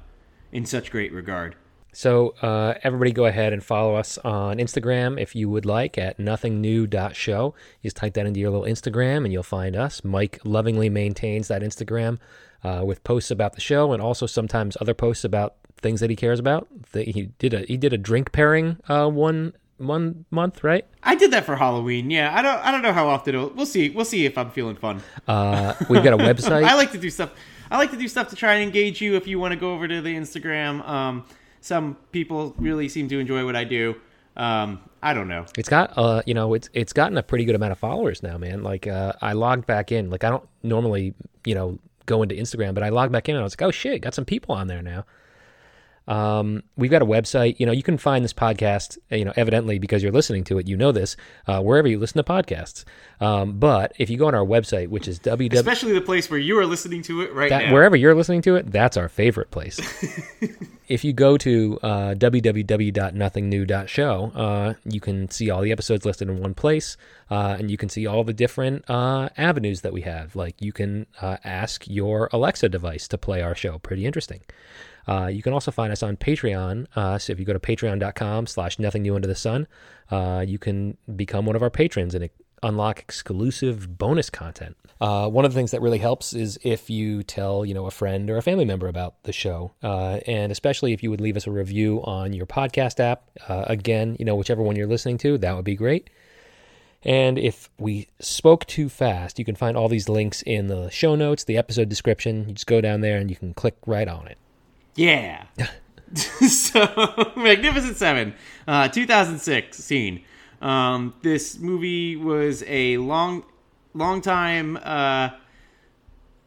in such great regard. So uh, everybody go ahead and follow us on Instagram if you would like at nothingnew.show. You just type that into your little Instagram and you'll find us. Mike lovingly maintains that Instagram uh, with posts about the show and also sometimes other posts about things that he cares about. He did a he did a drink pairing uh, one one month, right? I did that for Halloween. Yeah, I don't. I don't know how often. It'll, we'll see. We'll see if I'm feeling fun. Uh, we've got a website. I like to do stuff. I like to do stuff to try and engage you. If you want to go over to the Instagram, um, some people really seem to enjoy what I do. Um, I don't know. It's got uh you know it's it's gotten a pretty good amount of followers now, man. Like uh I logged back in. Like I don't normally, you know, go into Instagram, but I logged back in and I was like, "Oh shit, got some people on there now." Um we've got a website. You know, you can find this podcast, uh, you know, evidently because you're listening to it, you know this, uh wherever you listen to podcasts. Um but if you go on our website, which is www Especially the place where you are listening to it right that, now. wherever you're listening to it, that's our favorite place. if you go to uh, www.nothingnew.show, uh, you can see all the episodes listed in one place, uh, and you can see all the different uh, avenues that we have. Like you can uh, ask your Alexa device to play our show. Pretty interesting. Uh, you can also find us on Patreon. Uh, so if you go to patreon.com slash nothing new under the sun, uh, you can become one of our patrons and unlock exclusive bonus content. Uh, one of the things that really helps is if you tell, you know, a friend or a family member about the show, uh, and especially if you would leave us a review on your podcast app. Uh, again, you know, whichever one you're listening to, that would be great. And if we spoke too fast, you can find all these links in the show notes, the episode description. You just go down there and you can click right on it. Yeah. so, Magnificent Seven, uh, 2016. Um, this movie was a long, long time uh,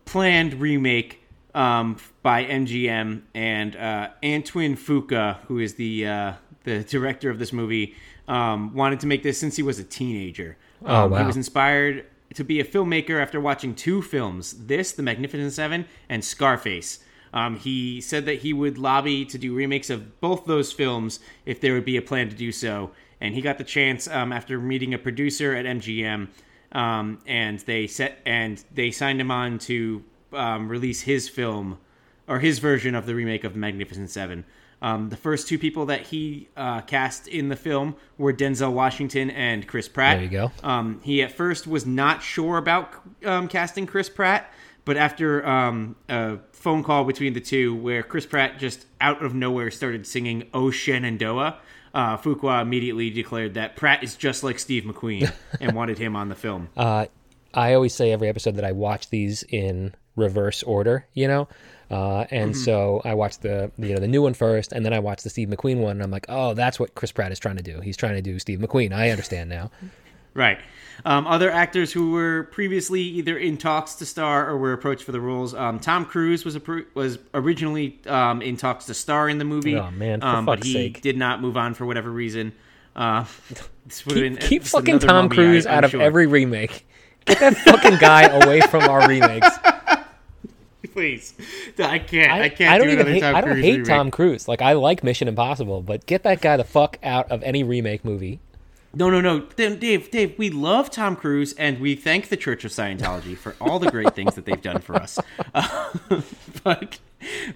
planned remake um, by MGM and uh, Antoine Fuqua, who is the uh, the director of this movie, um, wanted to make this since he was a teenager. Oh, Um, wow. He was inspired to be a filmmaker after watching two films: this, The Magnificent Seven, and Scarface. Um, he said that he would lobby to do remakes of both those films if there would be a plan to do so. And he got the chance um, after meeting a producer at MGM um, and they set and they signed him on to um, release his film or his version of the remake of Magnificent Seven. Um, the first two people that he uh, cast in the film were Denzel Washington and Chris Pratt. There you go. Um, he at first was not sure about um, casting Chris Pratt, but after um, a phone call between the two, where Chris Pratt just out of nowhere started singing "Oh Shenandoah," uh, Fuqua immediately declared that Pratt is just like Steve McQueen and wanted him on the film. Uh, I always say every episode that I watch these in reverse order, you know. Uh, and Mm-hmm. so I watched the you know the new one first, and then I watched the Steve McQueen one, and I'm like, oh, that's what Chris Pratt is trying to do. He's trying to do Steve McQueen. I understand now. Right. Um, other actors who were previously either in talks to star or were approached for the roles. Um, Tom Cruise was appro- was originally um, in talks to star in the movie. Oh, man, for um, but he sake. did not move on for whatever reason. Uh, this would have Keep, been keep fucking Tom Cruise I- out of sure. every remake. Get that fucking guy away from our remakes. Please, I can't. I, I, can't. I don't do even hate. Tom I don't Cruise hate remake. Tom Cruise. Like I like Mission Impossible, but get that guy the fuck out of any remake movie. No, no, no, Dave, Dave. We love Tom Cruise, and we thank the Church of Scientology for all the great things that they've done for us. Uh, but,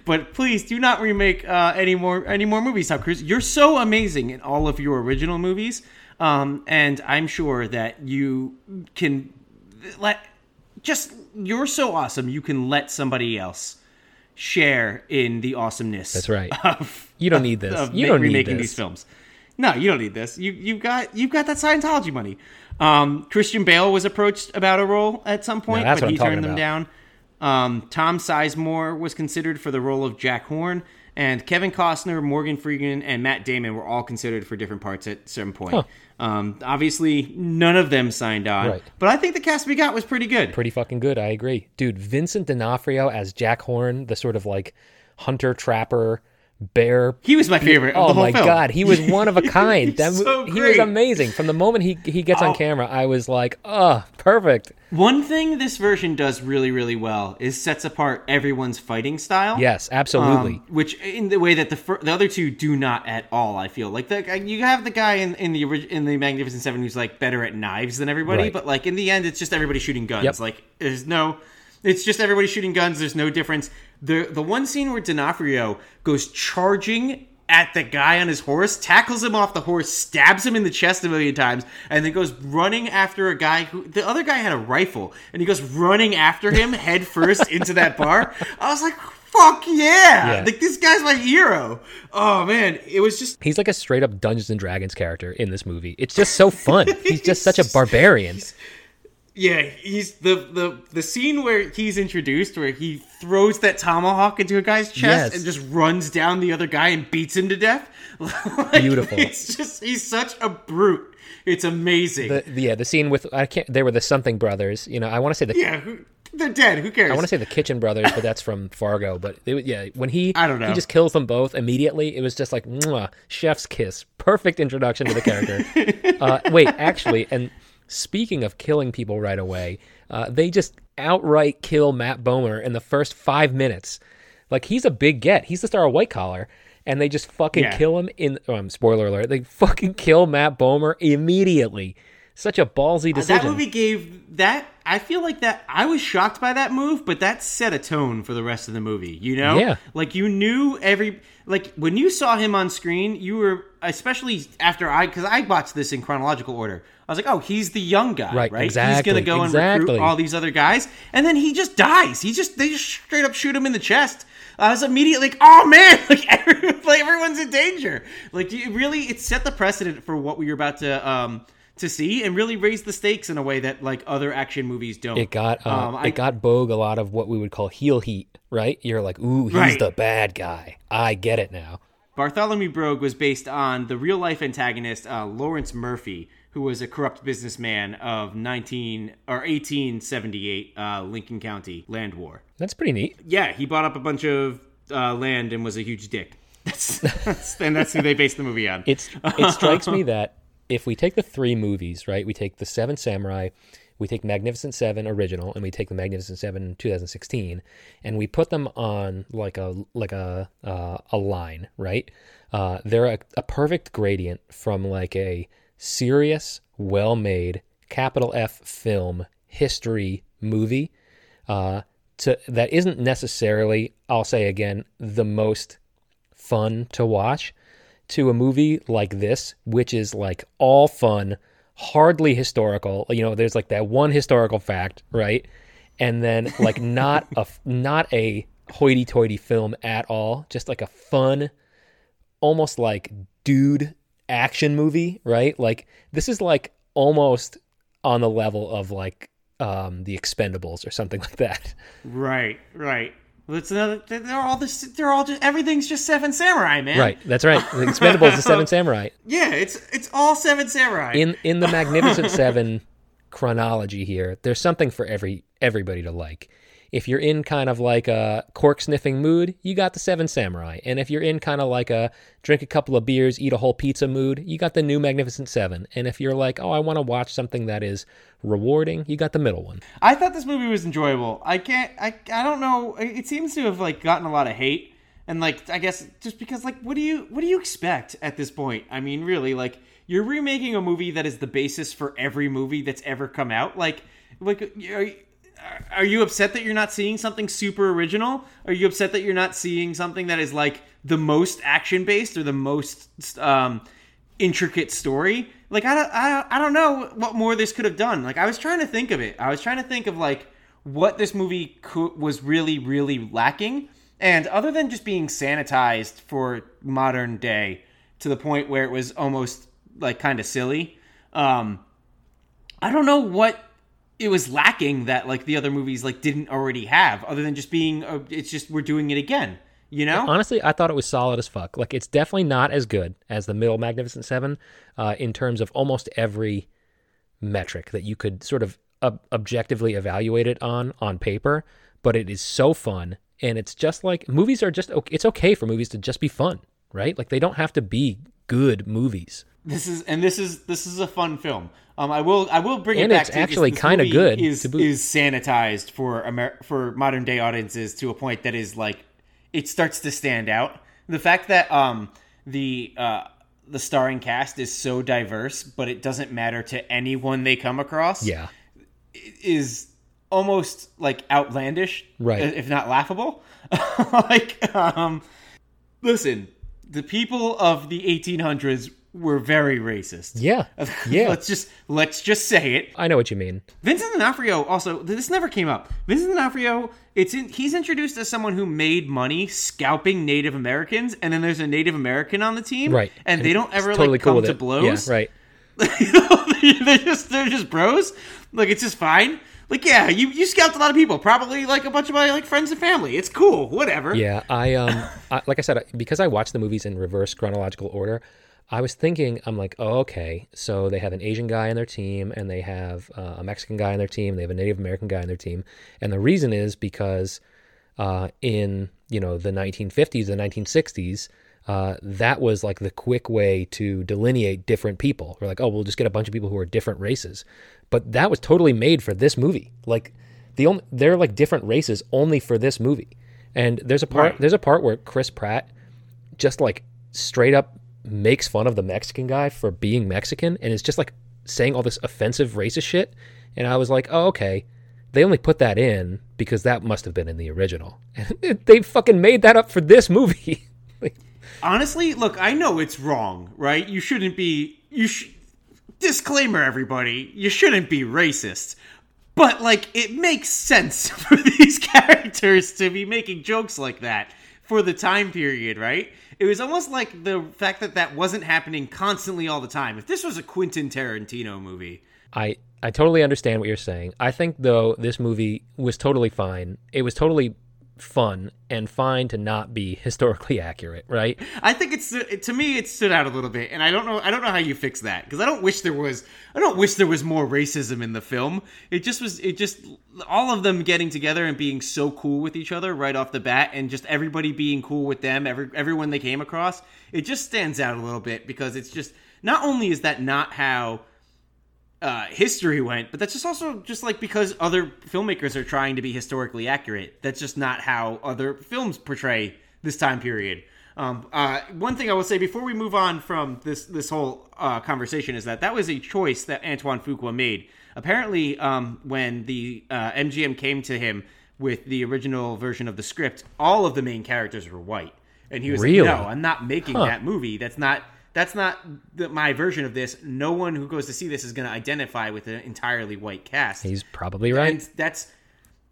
but please do not remake uh, any more any more movies, Tom Cruise. You're so amazing in all of your original movies, um, and I'm sure that you can let just you're so awesome. You can let somebody else share in the awesomeness. That's right. Of, You don't need this. of You don't need remaking this. these films. No, you don't need this. You you've got you've got that Scientology money. Um, Christian Bale was approached about a role at some point, that's but he turned them about. down. Um, Tom Sizemore was considered for the role of Jack Horn, and Kevin Costner, Morgan Freeman, and Matt Damon were all considered for different parts at some point. Huh. Um, obviously, none of them signed on, Right. but I think the cast we got was pretty good. Pretty fucking good. I agree, dude. Vincent D'Onofrio as Jack Horn, the sort of like hunter trapper bear He was my favorite. Oh my film. god, he was one of a kind. That so he was amazing. From the moment he he gets Oh. on camera, I was like, "Oh, perfect." One thing this version does really, really well is sets apart everyone's fighting style. Yes, absolutely. Um, which in the way that the fir- the other two do not at all. I feel like the you have the guy in, in the in the Magnificent Seven who's like better at knives than everybody, Right. but like in the end, it's just everybody shooting guns. Yep. Like there's no, it's just everybody shooting guns. There's no difference. The the one scene where D'Onofrio goes charging at the guy on his horse, tackles him off the horse, stabs him in the chest a million times, and then goes running after a guy who the other guy had a rifle, and he goes running after him head first into that bar. I was like, "Fuck yeah!" Yeah. Like this guy's my hero. Oh man, it was just He's like a straight up Dungeons and Dragons character in this movie. It's just so fun. He's just such a barbarian. Yeah. He's the the the scene where he's introduced, where he throws that tomahawk into a guy's chest Yes. and just runs down the other guy and beats him to death. Like, Beautiful. It's just he's such a brute. It's amazing. The, yeah, the scene with I can't. They were the something brothers. You know, I want to say the yeah, who, they're dead. Who cares? I want to say the Kitchen Brothers, but that's from Fargo. But it, yeah, when he I don't know. he just kills them both immediately. It was just like chef's kiss, perfect introduction to the character. uh, wait, actually, and speaking of killing people right away, uh, they just outright kill Matt Bomer in the first five minutes. Like he's a big get. He's the star of White Collar. And they just fucking Yeah. kill him in. Um, spoiler alert! They fucking kill Matt Bomer immediately. Such a ballsy decision. that movie gave that. I feel like that. I was shocked by that move, but that set a tone for the rest of the movie. You know, Yeah. Like you knew every. Like when you saw him on screen, you were especially after I because I watched this in chronological order. I was like, oh, he's the young guy, Right, right? He's gonna go and exactly. recruit all these other guys, and then he just dies. He just they just straight up shoot him in the chest. I was immediately like, oh man, like, every, like everyone's in danger. Like you really, it set the precedent for what we were about to um to see, and really raised the stakes in a way that like other action movies don't. It got uh, Um, I- it got Bogue a lot of what we would call heel heat, right? You're like, ooh, he's Right. the bad guy. I get it now. Bartholomew Bogue was based on the real life antagonist uh, Lawrence Murphy, who was a corrupt businessman of 19 or 1878 uh, Lincoln County land war. That's pretty neat. Yeah, he bought up a bunch of uh, land and was a huge dick. That's, that's and that's who they based the movie on. It's it strikes me that if we take the three movies, right? We take the Seven Samurai, we take Magnificent Seven original, and we take the Magnificent Seven 2016, and we put them on like a like a uh, a line, right? Uh, they're a, a perfect gradient from like a serious, well-made capital F film history movie uh, to that isn't necessarily, I'll say again, the most fun to watch to a movie like this, which is like all fun, hardly historical. You know, there's like that one historical fact, right? And then like not a not a hoity-toity film at all, just like a fun, almost like dude action movie, right? Like this is like almost on the level of like um, the Expendables or something like that. Right, right. Well, it's another. They're all this. They're all just. Everything's just Seven Samurai, man. Right. That's right. The Expendables, the Seven Samurai. Yeah, it's it's all Seven Samurai. In in the Magnificent Seven chronology here, there's something for every everybody to like. If you're in kind of like a cork sniffing mood, you got the Seven Samurai. And if you're in kind of like a drink a couple of beers, eat a whole pizza mood, you got the new Magnificent Seven. And if you're like, oh, I want to watch something that is rewarding, you got the middle one. I thought this movie was enjoyable. I can't. I I don't know. It seems to have like gotten a lot of hate, and like I guess just because like what do you what do you expect at this point? I mean, really, like you're remaking a movie that is the basis for every movie that's ever come out. Like like. Are, you upset that you're not seeing something super original? Are you upset that you're not seeing something that is like the most action based or the most um, intricate story? Like I don't, I, I don't know what more this could have done. Like I was trying to think of it. I was trying to think of like what this movie could, was really really lacking. And other than just being sanitized for modern day to the point where it was almost like kind of silly, um, I don't know what it was lacking that like the other movies like didn't already have other than just being uh, it's just we're doing it again you know? Honestly i thought it was solid as fuck. Like it's definitely not as good as the middle magnificent seven uh, in terms of almost every metric that you could sort of ob- objectively evaluate it on on paper but it is so fun and it's just like movies are just okay it's okay for movies to just be fun right? Like they don't have to be good movies this is and this is this is a fun film. Um, I will I will bring and it back. And it's actually kind of good. Is is sanitized for Amer- for modern day audiences to a point that is like it starts to stand out. The fact that um the uh the starring cast is so diverse, but it doesn't matter to anyone they come across. Yeah, is almost like outlandish, right? If not laughable. like, um, listen, the people of the 1800s were very racist. Yeah, yeah. let's just let's just say it. I know what you mean. Vincent D'Onofrio also this never came up. Vincent D'Onofrio, it's in, he's introduced as someone who made money scalping Native Americans, and then there's a Native American on the team, right? And, and they don't ever totally like cool come to blows, yeah, right? they're just they're just bros. Like it's just fine. Like yeah, you you scalped a lot of people, probably like a bunch of my like friends and family. It's cool, whatever. Yeah, I um, I, like I said, because I watched the movies in reverse chronological order. I was thinking, I'm like, oh, okay, so they have an Asian guy on their team, and they have uh, a Mexican guy on their team, they have a Native American guy on their team, and the reason is because uh, in you know the 1950s, the 1960s, uh, that was like the quick way to delineate different people. We're like, oh, we'll just get a bunch of people who are different races, but that was totally made for this movie. Like the only they're like different races only for this movie, and there's a part Right. there's a part where Chris Pratt just like straight up makes fun of the Mexican guy for being Mexican and is just like saying all this offensive racist shit. And I was like, oh, okay. They only put that in because that must have been in the original. And they fucking made that up for this movie. like, Honestly, look, I know it's wrong, right? You shouldn't be. You sh- disclaimer, everybody. You shouldn't be racist. But like, it makes sense for these characters to be making jokes like that for the time period, right? It was almost like the fact that that wasn't happening constantly all the time. If this was a Quentin Tarantino movie, I I totally understand what you're saying. I think though this movie was totally fine. It was totally fun and fine to not be historically accurate, right? I think it's to me it stood out a little bit, and I don't know I don't know how you fix that because I don't wish there was I don't wish there was more racism in the film. It just was it just all of them getting together and being so cool with each other right off the bat, and just everybody being cool with them, every everyone they came across. It just stands out a little bit because it's just not only is that not how uh, history went, but that's just also just like because other filmmakers are trying to be historically accurate. That's just not how other films portray this time period. Um, uh, one thing I will say before we move on from this this whole uh, conversation is that that was a choice that Antoine Fuqua made. Apparently, um, when the uh, MGM came to him with the original version of the script, all of the main characters were white, and he was Really? like, "No, I'm not making that movie. That's not." That's not the, my version of this. No one who goes to see this is going to identify with an entirely white cast. He's probably right. And that's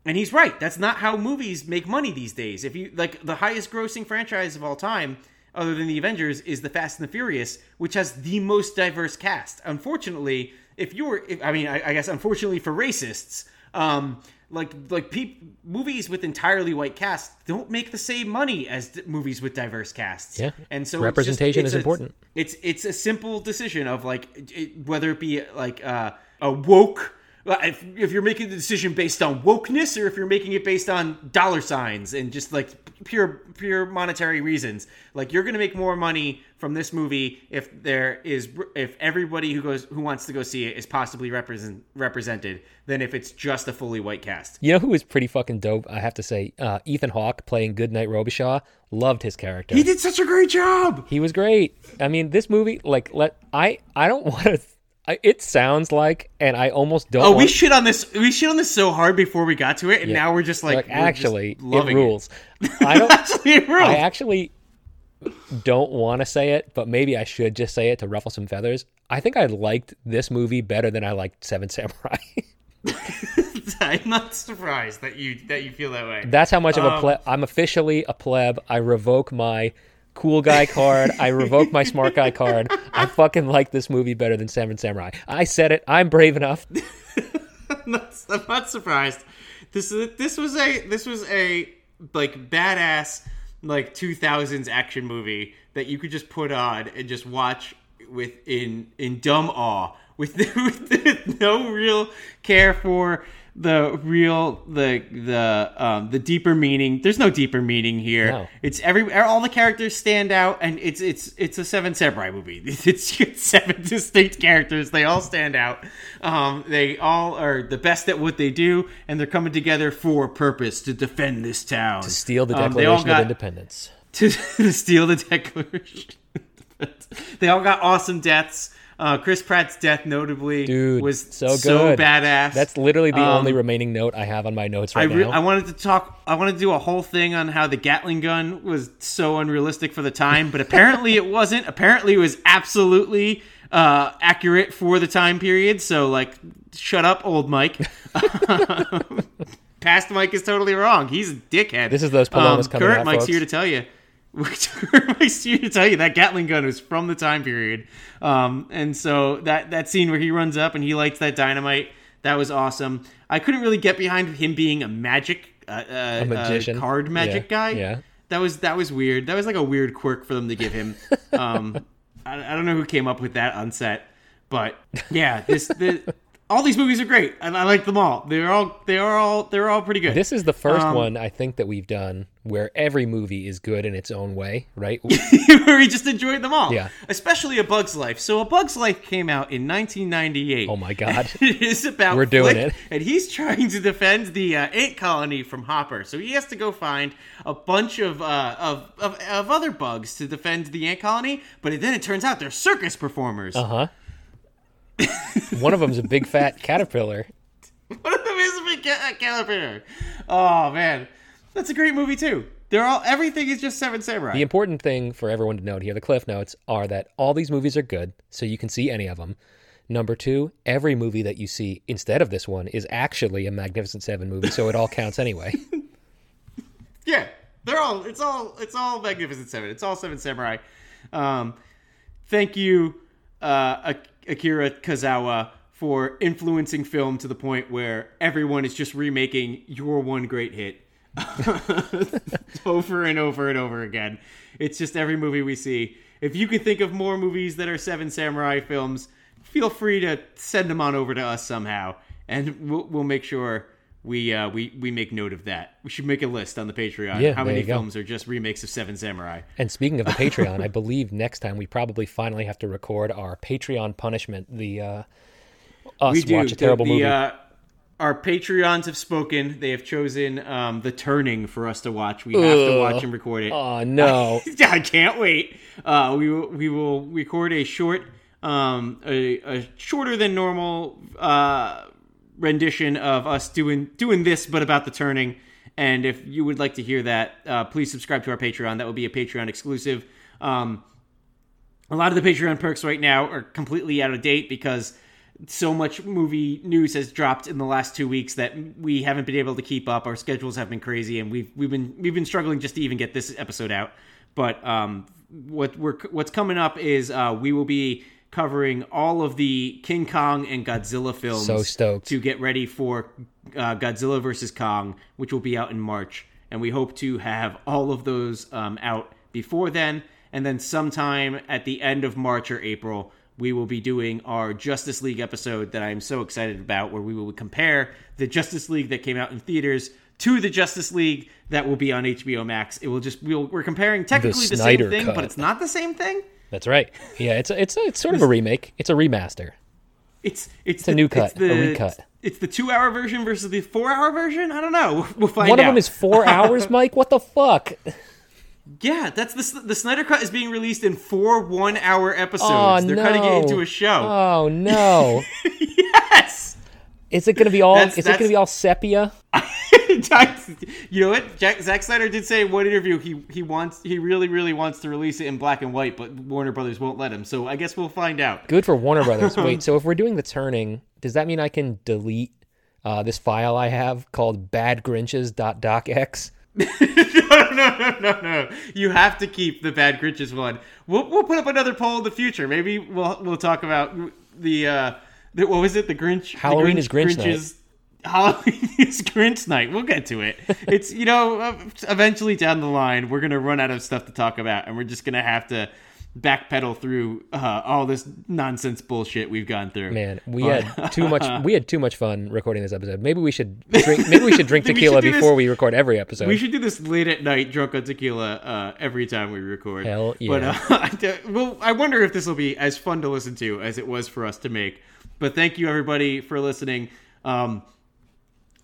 and he's right. That's not how movies make money these days. If you like the highest grossing franchise of all time, other than the Avengers, is the Fast and the Furious, which has the most diverse cast. Unfortunately, if you were, if, I mean, I, I guess unfortunately for racists, um, like like peop, movies with entirely white casts don't make the same money as d- movies with diverse casts. Yeah. and so it's just- Representation it's is a- important. it's it's a simple decision of like it, whether it be like uh, a woke if, if you're making the decision based on wokeness or if you're making it based on dollar signs and just like pure pure monetary reasons like you're gonna make more money from this movie if there is if everybody who goes who wants to go see it is possibly represent represented than if it's just a fully white cast You know who was pretty fucking dope? I have to say, uh, Ethan Hawke playing Goodnight Robicheaux. Loved his character. he did such a great job He was great. I mean, this movie, like, let I I don't want to. It sounds like, and I almost don't. oh we shit on this we shit on this so hard before we got to it and Yeah. now we're just like, like we're just actually, it loving rules. I don't. Actually, it rules. I actually don't want to say it, but maybe I should just say it to ruffle some feathers. I think I liked this movie better than I liked Seven Samurai. I'm not surprised that you that you feel that way. That's how much of a Um, pleb. I'm officially a pleb. I revoke my cool guy card. I revoke my smart guy card. I fucking like this movie better than Seven Samurai. I said it. I'm brave enough. I'm not, I'm not surprised. This this was a this was a like badass like 2000s action movie that you could just put on and just watch with in in dumb awe with, with no real care for the real the the um the deeper meaning there's no deeper meaning here No. it's every all the characters stand out and it's it's it's a seven samurai movie it's, it's seven distinct characters they all stand out um they all are the best at what they do and they're coming together for a purpose to defend this town To steal the Um, they all Declaration got- of Independence. to, to steal the declaration. they all got awesome deaths. Uh, Chris Pratt's death, notably, Dude, was so good. badass. That's literally the Um, only remaining note I have on my notes I, right re- now. I wanted to talk. I wanted to do a whole thing on how the Gatling gun was so unrealistic for the time, but apparently it wasn't. Apparently it was absolutely uh, accurate for the time period. So, like, shut up, old Mike. Past Mike is totally wrong. He's a dickhead. This is those Palomas um, coming Current out, Mike's folks. here to tell you. Current Mike's here to tell you that Gatling gun was from the time period. Um, and so that that scene where he runs up and he lights that dynamite, that was awesome. I couldn't really get behind him being a magic, uh, uh, magician. uh, card magic Yeah, guy. yeah. that was that was weird. That was like a weird quirk for them to give him. Um, I, I don't know who came up with that on set, but yeah, this the, all these movies are great, and I like them all. They're all they are all they're all pretty good. this is the first Um, one I think that we've done where every movie is good in its own way, right? where we just enjoyed them all. Yeah. Especially A Bug's Life. So A Bug's Life came out in 1998. Oh my God. it is about We're doing Flick, it. and he's trying to defend the uh, ant colony from Hopper. So he has to go find a bunch of, uh, of, of of other bugs to defend the ant colony. But then it turns out they're circus performers. Uh huh. one of them's a big fat caterpillar. One of them is a big ca- caterpillar. Oh man, that's a great movie too. They're all everything is just Seven Samurai. The important thing for everyone to note here, the cliff notes, are that all these movies are good, so you can see any of them. Number two, every movie that you see instead of this one is actually a Magnificent Seven movie, so it all counts anyway. Yeah, they're all. It's all. It's all Magnificent Seven. It's all Seven Samurai. Um, thank you, uh, Akira Kurosawa, for influencing film to the point where everyone is just remaking your one great hit over and over and over again. It's just every movie we see. If you can think of more movies that are Seven Samurai films, feel free to send them on over to us somehow, and we'll, we'll make sure we uh, we we make note of that. We should make a list on the Patreon. Yeah, how many films are just remakes of Seven Samurai? and speaking of the Patreon, I believe next time we probably finally have to record our Patreon punishment, the uh, us We do watch a terrible the, movie. Uh, our Patreons have spoken. They have chosen um, the Turning for us to watch. We have to watch and record it. Oh no. I can't wait. Uh, we will we will record a short, um, a, a shorter than normal uh, rendition of us doing doing this, but about the turning. And if you would like to hear that, uh, please subscribe to our Patreon. That will be a Patreon exclusive. Um, a lot of the Patreon perks right now are completely out of date because so much movie news has dropped in the last two weeks that we haven't been able to keep up. Our schedules have been crazy, and we've we've been we've been struggling just to even get this episode out. But um, what we're what's coming up is uh, we will be covering all of the King Kong and Godzilla films. So stoked. to get ready for uh, Godzilla versus Kong, which will be out in March, and we hope to have all of those um, out before then. And then sometime at the end of March or April, we will be doing our Justice League episode that I'm so excited about, where we will compare the Justice League that came out in theaters to the Justice League that will be on HBO Max. It will just we'll, we're comparing technically the, Snyder same thing, cut. but it's not the same thing. That's right. Yeah, it's a, it's a, it's sort of a remake. It's a remaster. It's it's, a new cut, It's the, a recut. It's the two hour version versus the four hour version. I don't know. We'll, find One out. of them is four hours, Mike. What the fuck? Yeah, that's the the Snyder Cut is being released in four one hour episodes. Oh They're no! cutting it into oh, a show. Oh no! yes. Is it going to be all? That's- is it going to be all sepia? you know what? Jack, Zack Snyder did say in one interview he he wants he really really wants to release it in black and white, but Warner Brothers won't let him. So I guess we'll find out. Good for Warner Brothers. Wait, so if we're doing the turning, does that mean I can delete uh, this file I have called badgrinches.docx? no, no, no, no, no. You have to keep the bad Grinches one. We'll we'll put up another poll in the future. Maybe we'll we'll talk about the uh the, what was it? The Grinch. the Halloween is Grinch night. Halloween is Grinch night. We'll get to it. It's you know uh, eventually down the line we're gonna run out of stuff to talk about, and we're just gonna have to backpedal through uh, all this nonsense bullshit we've gone through. Man, we had too much. We had too much fun recording this episode. Maybe we should drink. Maybe we should drink tequila should do this- before we record every episode. We should do this late at night, drunk on tequila, uh, every time we record. Hell But yeah. uh, well, I wonder if this will be as fun to listen to as it was for us to make. But thank you everybody for listening. Um,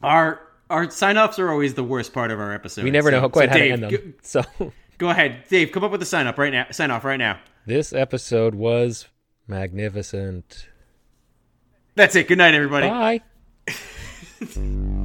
our our sign offs are always the worst part of our episode. we never So- know quite so how Dave, to end them. Go, So go ahead, Dave. Come up with a sign up right now. Sign off right now. this episode was magnificent. That's it. Good night, everybody. Bye.